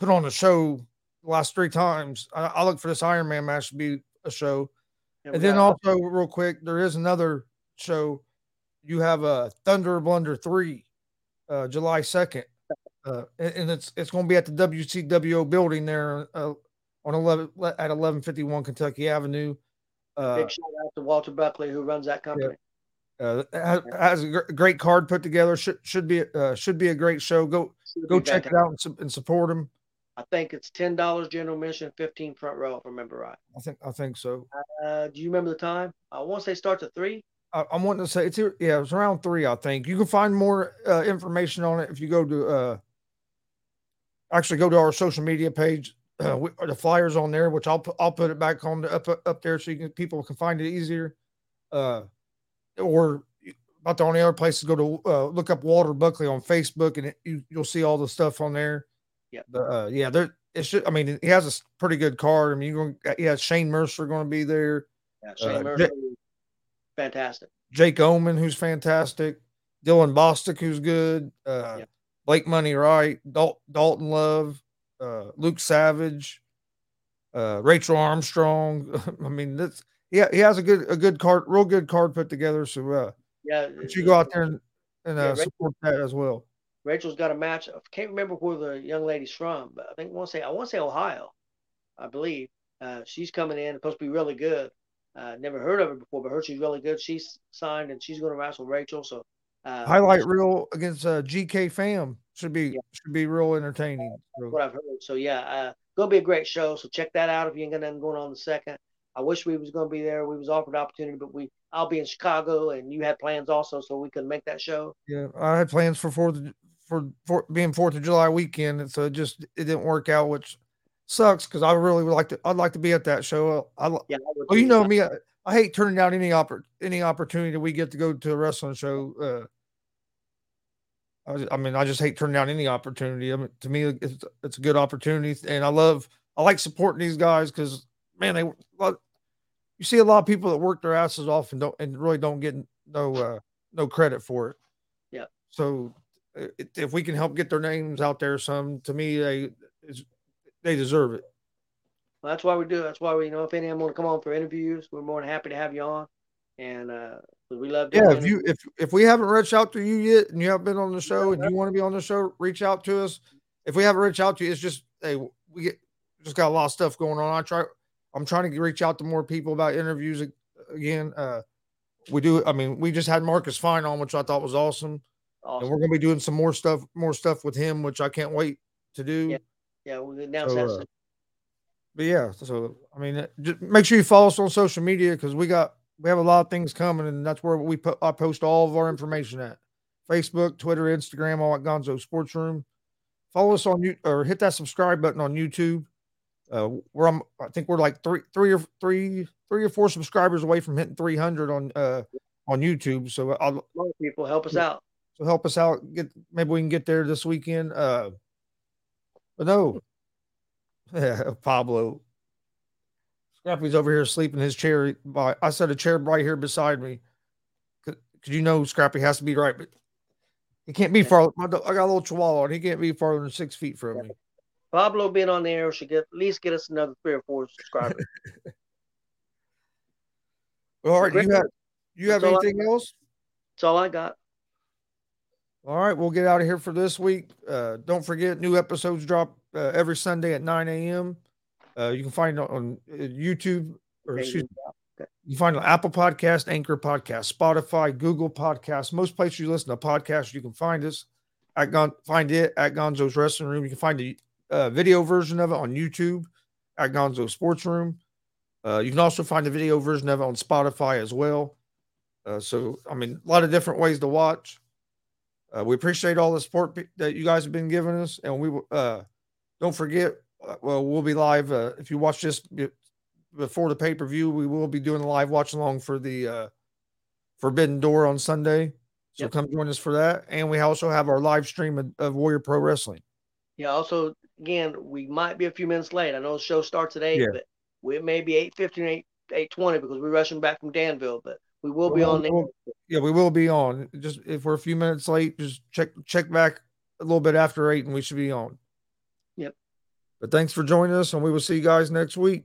S1: put on a show the last three times. I, I look for this Iron Man match to be a show. Yeah, and then also, real quick, there is another show. You have a Thunder Blunder three, uh, July second. Uh, and it's it's going to be at the WCWO building there uh, on eleven at eleven fifty one Kentucky Avenue.
S2: Uh, Big shout out to Walter Buckley who runs that company.
S1: Yeah. Uh, has, has, a great card put together. Should should be uh, should be a great show. Go should go check it out and, and, support him.
S2: I think it's ten dollars general admission, fifteen front row. If I remember right.
S1: I think I think so.
S2: Uh, do you remember the time? I want to say starts at three.
S1: I, am wanting to say it's yeah, it's around three. I think you can find more uh, information on it if you go to uh, actually go to our social media page. Uh, we, the flyers on there, which I'll put, I'll put it back on the, up up there so you can people can find it easier. Uh, or about the only other place to go to uh, look up Walter Buckley on Facebook, and it, you you'll see all the stuff on there.
S2: Yeah,
S1: uh, yeah, there. It should. I mean, he has a pretty good card. I mean, you're going. Yeah, Shane Mercer going to be there.
S2: Yeah, Shane uh, Mercer, fantastic.
S1: Jake Oman, who's fantastic. Dylan Bostic, who's good. Uh, yeah. Blake Money Wright, Dal- Dalton Love, uh, Luke Savage, uh, Rachel Armstrong. I mean, that's yeah, he has a good a good card, real good card put together. So uh,
S2: yeah,
S1: you go out there and, and uh, yeah, support that as well.
S2: Rachel's got a match. I can't remember where the young lady's from, but I think I want to say I want to say Ohio, I believe. Uh, she's coming in, supposed to be really good. Uh, never heard of her before, but heard she's really good. She's signed and she's going to wrestle Rachel. So
S1: uh, Highlight reel against uh, GK Fam should be yeah. should be real entertaining.
S2: That's what I've heard. So yeah, uh, gonna be a great show. So check that out if you ain't got nothing going on the second. I wish we was gonna be there. We was offered opportunity, but we I'll be in Chicago, and you had plans also, so we couldn't make that show.
S1: Yeah, I had plans for fourth for, for being Fourth of July weekend, and so it just it didn't work out, which sucks because I really would like to. I'd like to be at that show. I, yeah, I well, you know me. I, I, hate turning down any oppor- any opportunity we get to go to a wrestling show. Uh, I, I mean, I just hate turning down any opportunity. I mean, to me, it's it's a good opportunity, and I love I like supporting these guys because man, they you see a lot of people that work their asses off and don't and really don't get no uh, no credit for it.
S2: Yeah.
S1: So if we can help get their names out there, some to me they they deserve it.
S2: Well, that's why we do. That's why we you know if anyone want to come on for interviews, we're more than happy to have you on. And uh, we love.
S1: Yeah, if you if if we haven't reached out to you yet, and you haven't been on the show, and you want to be on the show, reach out to us. If we haven't reached out to you, it's just hey, we get just got a lot of stuff going on. I try. I'm trying to reach out to more people about interviews again. Uh, we do. I mean, we just had Marcus Fine on, which I thought was awesome. awesome. And we're gonna be doing some more stuff, more stuff with him, which I can't wait to do.
S2: Yeah, yeah. We announced so, that. Uh,
S1: but yeah, so I mean, just make sure you follow us on social media because we got we have a lot of things coming, and that's where we put I post all of our information at Facebook, Twitter, Instagram, all at Gonzo Sports Room. Follow us on you or hit that subscribe button on YouTube. Uh, we're on, I think we're like three, three or three, three or four subscribers away from hitting 300 on uh on YouTube. So I'll
S2: people help us out.
S1: So help us out. Get maybe we can get there this weekend. Uh, but no, Pablo. Scrappy's over here sleeping in his chair. By I said a chair right here beside me. Cause, you know Scrappy has to be right, but he can't be far. I got a little chihuahua, and he can't be farther than six feet from me.
S2: Pablo being on the air should get at least get us another three or four subscribers.
S1: well, all right, you have you have anything else?
S2: That's all I got.
S1: All right, we'll get out of here for this week. Uh, don't forget, new episodes drop uh, every Sunday at 9 a.m. Uh, you can find it on uh, YouTube or excuse
S2: okay.
S1: you can find it on Apple Podcast, Anchor Podcast, Spotify, Google Podcast, most places you listen to podcasts, you can find us. At Gon- find it at Gonzo's Wrestling Room. You can find the uh, video version of it on YouTube at Gonzo Sports Room. Uh, you can also find the video version of it on Spotify as well. Uh, so, I mean, a lot of different ways to watch. Uh, we appreciate all the support that you guys have been giving us, and we will. Uh, don't forget, well, we'll be live. Uh, if you watch this before the pay per view, we will be doing a live watch along for the uh, Forbidden Door on Sunday. So
S2: Yep.
S1: come join us for that, and we also have our live stream of, of Warrior Pro Wrestling.
S2: Yeah. Also, again, we might be a few minutes late. I know the show starts at eight,
S1: Yeah.
S2: but we, may be eight fifteen, eight eight twenty because we're rushing back from Danville. But we will be
S1: Well,
S2: on.
S1: we'll- Yeah, we will be on. Just if we're a few minutes late, just check check back a little bit after eight, and we should be on. But thanks for joining us, and we will see you guys next week.